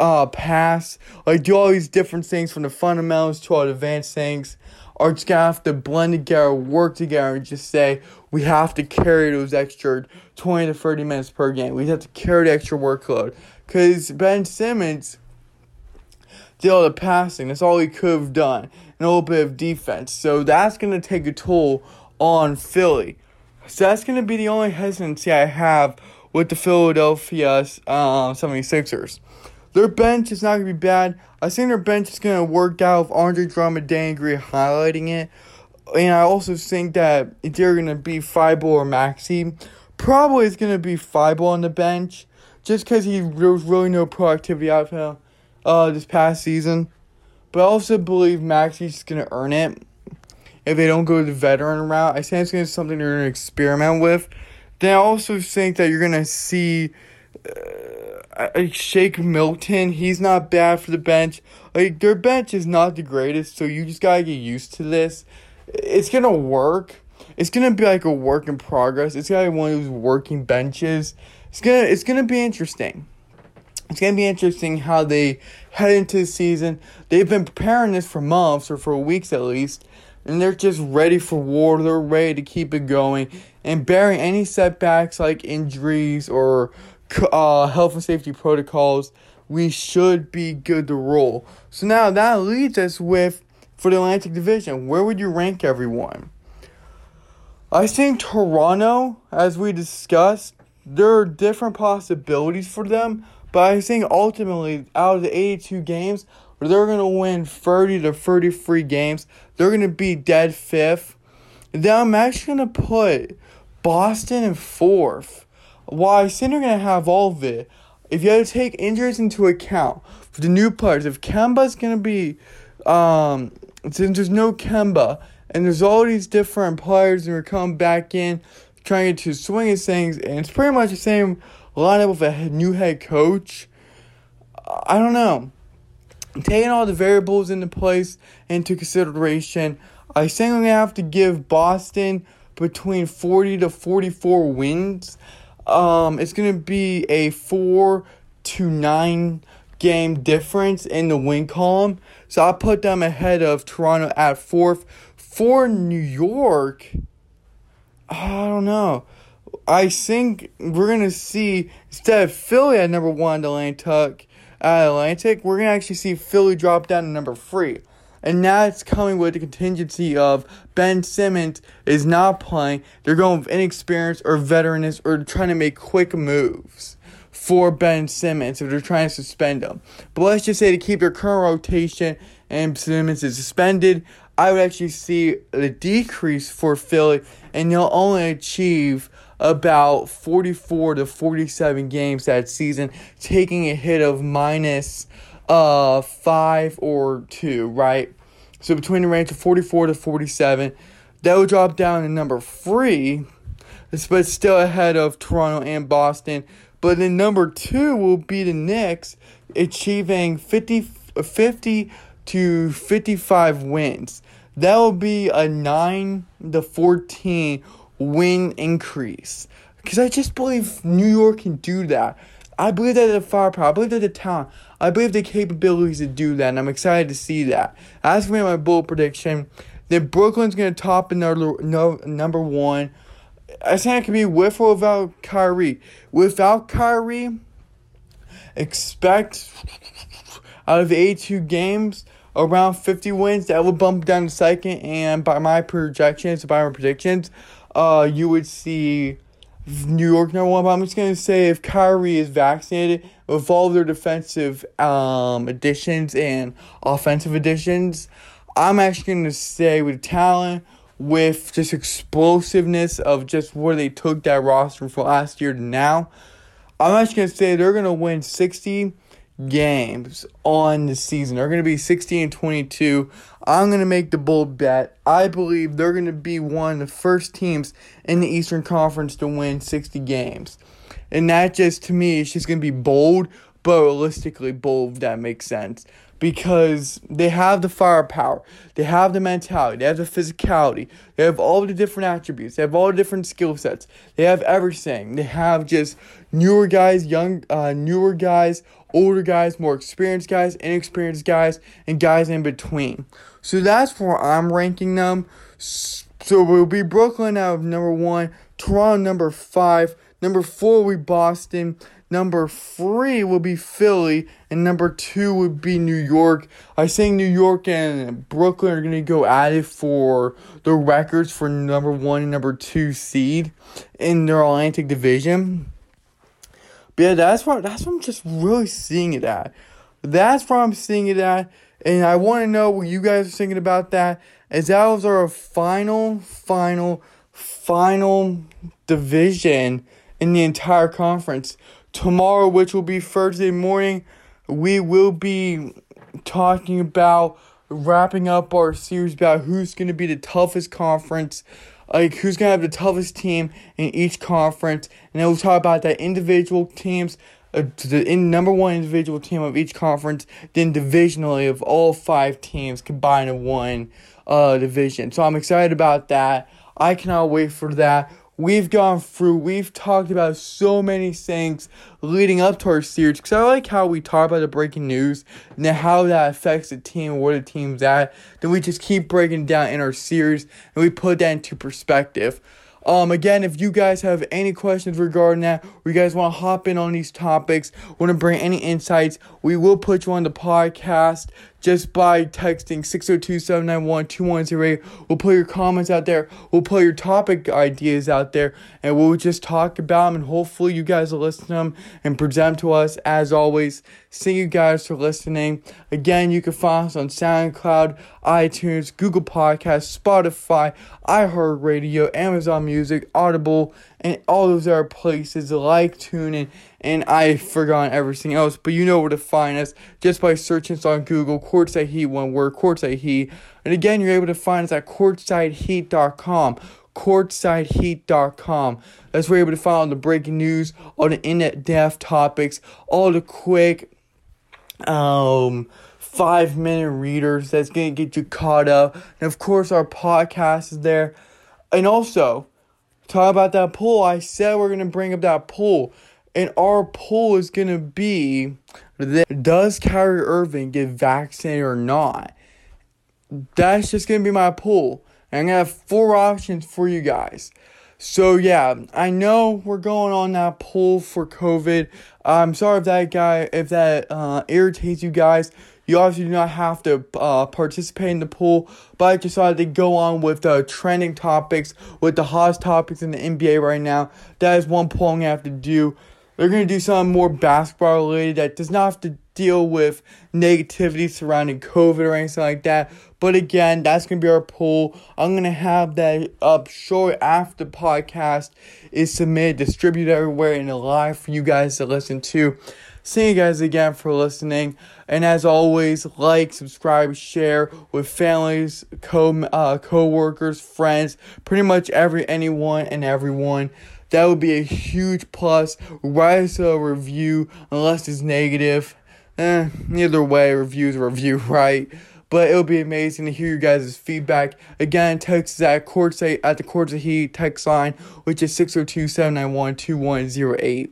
uh, pass, like do all these different things from the fundamentals to all the advanced things are just gonna have to blend together, work together, and just say we have to carry those extra 20 to 30 minutes per game. We have to carry the extra workload. Because Ben Simmons did all the passing. That's all he could have done. And a little bit of defense. So that's to take a toll on Philly. So that's to be the only hesitancy I have with the Philadelphia uh, 76ers. Their bench is not going to be bad. I think their bench is going to work out with Andre Drummond, Dan highlighting it. And I also think that they're going to be Thybulle or Maxey. probably is going to be Thybulle on the bench. Just because he was really no productivity out of him uh, this past season. But I also believe Maxey's going to earn it if they don't go the veteran route. I think it's going to be something they're going to experiment with. Then I also think that you're going to see uh, Shake Milton. He's not bad for the bench. Like their bench is not the greatest, so you just gotta get used to this. It's gonna work. It's gonna be like a work in progress. It's gonna be one of those working benches. It's gonna it's gonna be interesting. It's gonna be interesting how they head into the season. They've been preparing this for months or for weeks at least, and they're just ready for war. They're ready to keep it going and bearing any setbacks like injuries or uh, health and safety protocols, we should be good to roll. So now that leads us with for the Atlantic Division. Where would you rank everyone? I think Toronto, as we discussed, there are different possibilities for them, but I think ultimately, out of the 82 games, they're going to win 30 to 33 games. They're going to be dead fifth. Then I'm actually going to put Boston in fourth. Why? Going to have all of it. If you had to take injuries into account for the new players, if Kemba's to be, um, since there's no Kemba, and there's all these different players who are coming back in trying to swing his things, and it's pretty much the same lineup with a new head coach. I don't know. Taking all the variables into place into consideration, I think I'm gonna have to give Boston between 40 to 44 wins. Um, it's gonna be a four to nine game difference in the win column. So I put them ahead of Toronto at fourth. For New York, I don't know. I think we're gonna see instead of Philly at number one, Atlantic, at Atlantic, we're gonna actually see Philly drop down to number three. And now it's coming with the contingency of Ben Simmons is not playing. They're going with inexperience or veteranness or trying to make quick moves for Ben Simmons if they're trying to suspend him. But let's just say to keep their current rotation and Simmons is suspended, I would actually see a decrease for Philly and they'll only achieve about 44 to 47 games that season, taking a hit of minus uh 5 or 2, right? So between the range of 44 to 47, that would drop down to number 3, but still ahead of Toronto and Boston. But then number 2 will be the Knicks, achieving 50, 50 to 55 wins. That will be a 9 to 14 win increase. Because I just believe New York can do that. I believe that the firepower, I believe that the talent, I believe the capabilities to do that, and I'm excited to see that. As for my bold prediction, then Brooklyn's going to top another no, number one. I think it can be with or without Kyrie. Without Kyrie, expect out of the 82 games, around 50 wins. That will bump down to second, and by my projections, by my predictions, uh, you would see New York number one. But I'm just gonna say if Kyrie is vaccinated, with all their defensive um additions and offensive additions, I'm actually gonna say with talent, with just explosiveness of just where they took that roster from last year to now, I'm actually gonna say they're gonna win 60 games on the season. They're going to be 16 and 22. I'm going to make the bold bet. I believe they're going to be one of the first teams in the Eastern Conference to win 60 games. And that just, to me, is just going to be bold, but realistically bold, if that makes sense. Because they have the firepower, they have the mentality, they have the physicality, they have all the different attributes, they have all the different skill sets, they have everything. They have just newer guys, young, uh, newer guys, older guys, more experienced guys, inexperienced guys, and guys in between. So that's where I'm ranking them. So we'll be Brooklyn out of number one, Toronto number five, number four be Boston, number three will be Philly, and number two would be New York. I think New York and Brooklyn are gonna go at it for the records for number one and number two seed in their Atlantic Division. But yeah, that's what that's where I'm just really seeing it at. That's where I'm seeing it at. And I want to know what you guys are thinking about that. As that was our final, final, final division in the entire conference. Tomorrow, which will be Thursday morning, we will be talking about wrapping up our series about who's going to be the toughest conference like who's gonna have the toughest team in each conference, and then we'll talk about that individual teams, uh, the in number one individual team of each conference, then divisionally of all five teams combined in one uh division. So I'm excited about that. I cannot wait for that. We've gone through, we've talked about so many things leading up to our series because I like how we talk about the breaking news and how that affects the team, where the team's at. Then we just keep breaking down in our series and we put that into perspective. Um, again, if you guys have any questions regarding that, or you guys want to hop in on these topics, want to bring any insights, we will put you on the podcast just by texting 602 791 2108. We'll put your comments out there. We'll put your topic ideas out there. And we'll just talk about them. And hopefully, you guys will listen to them and present to us. As always, thank you guys for listening. Again, you can find us on SoundCloud, iTunes, Google Podcasts, Spotify, iHeartRadio, Amazon Music, Audible, and all those other places like TuneIn and I forgot everything else, but you know where to find us just by searching us on Google, Courtside Heat, one word, Courtside Heat. And again, you're able to find us at courtsideheat.com, courtsideheat.com. That's where you're able to find all the breaking news, all the in-depth topics, all the quick, um, five minute readers that's gonna get you caught up. And of course, our podcast is there. And also, talk about that poll. I said we're gonna bring up that poll. And our poll is going to be Does Kyrie Irving get vaccinated or not? That's just going to be my poll. And I'm going to have four options for you guys. So, yeah, I know we're going on that poll for COVID. I'm sorry if that guy, if that uh, irritates you guys. You obviously do not have to uh, participate in the poll, but I decided to go on with the trending topics, with the hottest topics in the NBA right now. That is one poll I'm going to have to do. They're going to do something more basketball related that does not have to deal with negativity surrounding COVID or anything like that. But again, that's going to be our poll. I'm going to have that up short after the podcast is submitted, distributed everywhere, and live for you guys to listen to. Thank you guys again for listening. And as always, like, subscribe, share with families, co uh, co-workers, friends, pretty much every anyone and everyone. That would be a huge plus. Write us a review unless it's negative. Eh, either way, reviews review, *laughs* right? But it would be amazing to hear you guys' feedback. Again, text us at courtside at the Courtside Heat text line, which is 602-791-2108.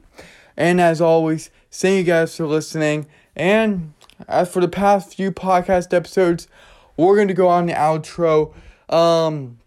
And as always, thank you guys for listening. And as for the past few podcast episodes, we're gonna go on the outro. Um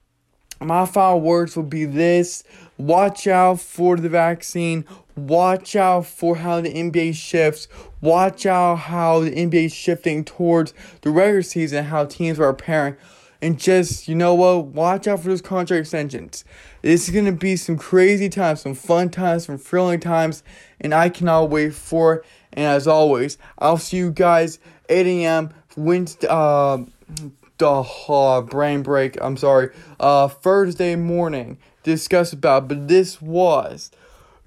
my final words will be this watch out for the vaccine, watch out for how the NBA shifts, watch out how the NBA is shifting towards the regular season, how teams are preparing. And just, you know what, watch out for those contract extensions. This is going to be some crazy times, some fun times, some thrilling times, and I cannot wait for it. And as always, I'll see you guys 8 a.m. Wednesday, uh, the uh, brain break. I'm sorry. Uh, Thursday morning discuss about, but this was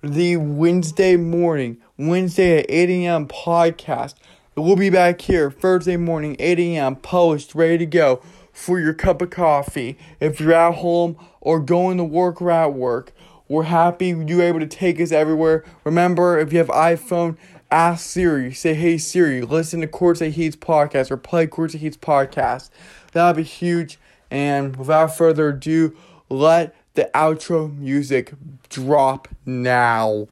the Wednesday morning, Wednesday at 8 a.m. podcast. We'll be back here Thursday morning, 8 a.m. post, ready to go for your cup of coffee. If you're at home or going to work or at work, we're happy you're able to take us everywhere. Remember, if you have iPhone, ask Siri. Say, hey Siri, listen to Courtside Heat's podcast or play Courtside Heat's podcast. That would be huge. And without further ado, let the outro music drop now.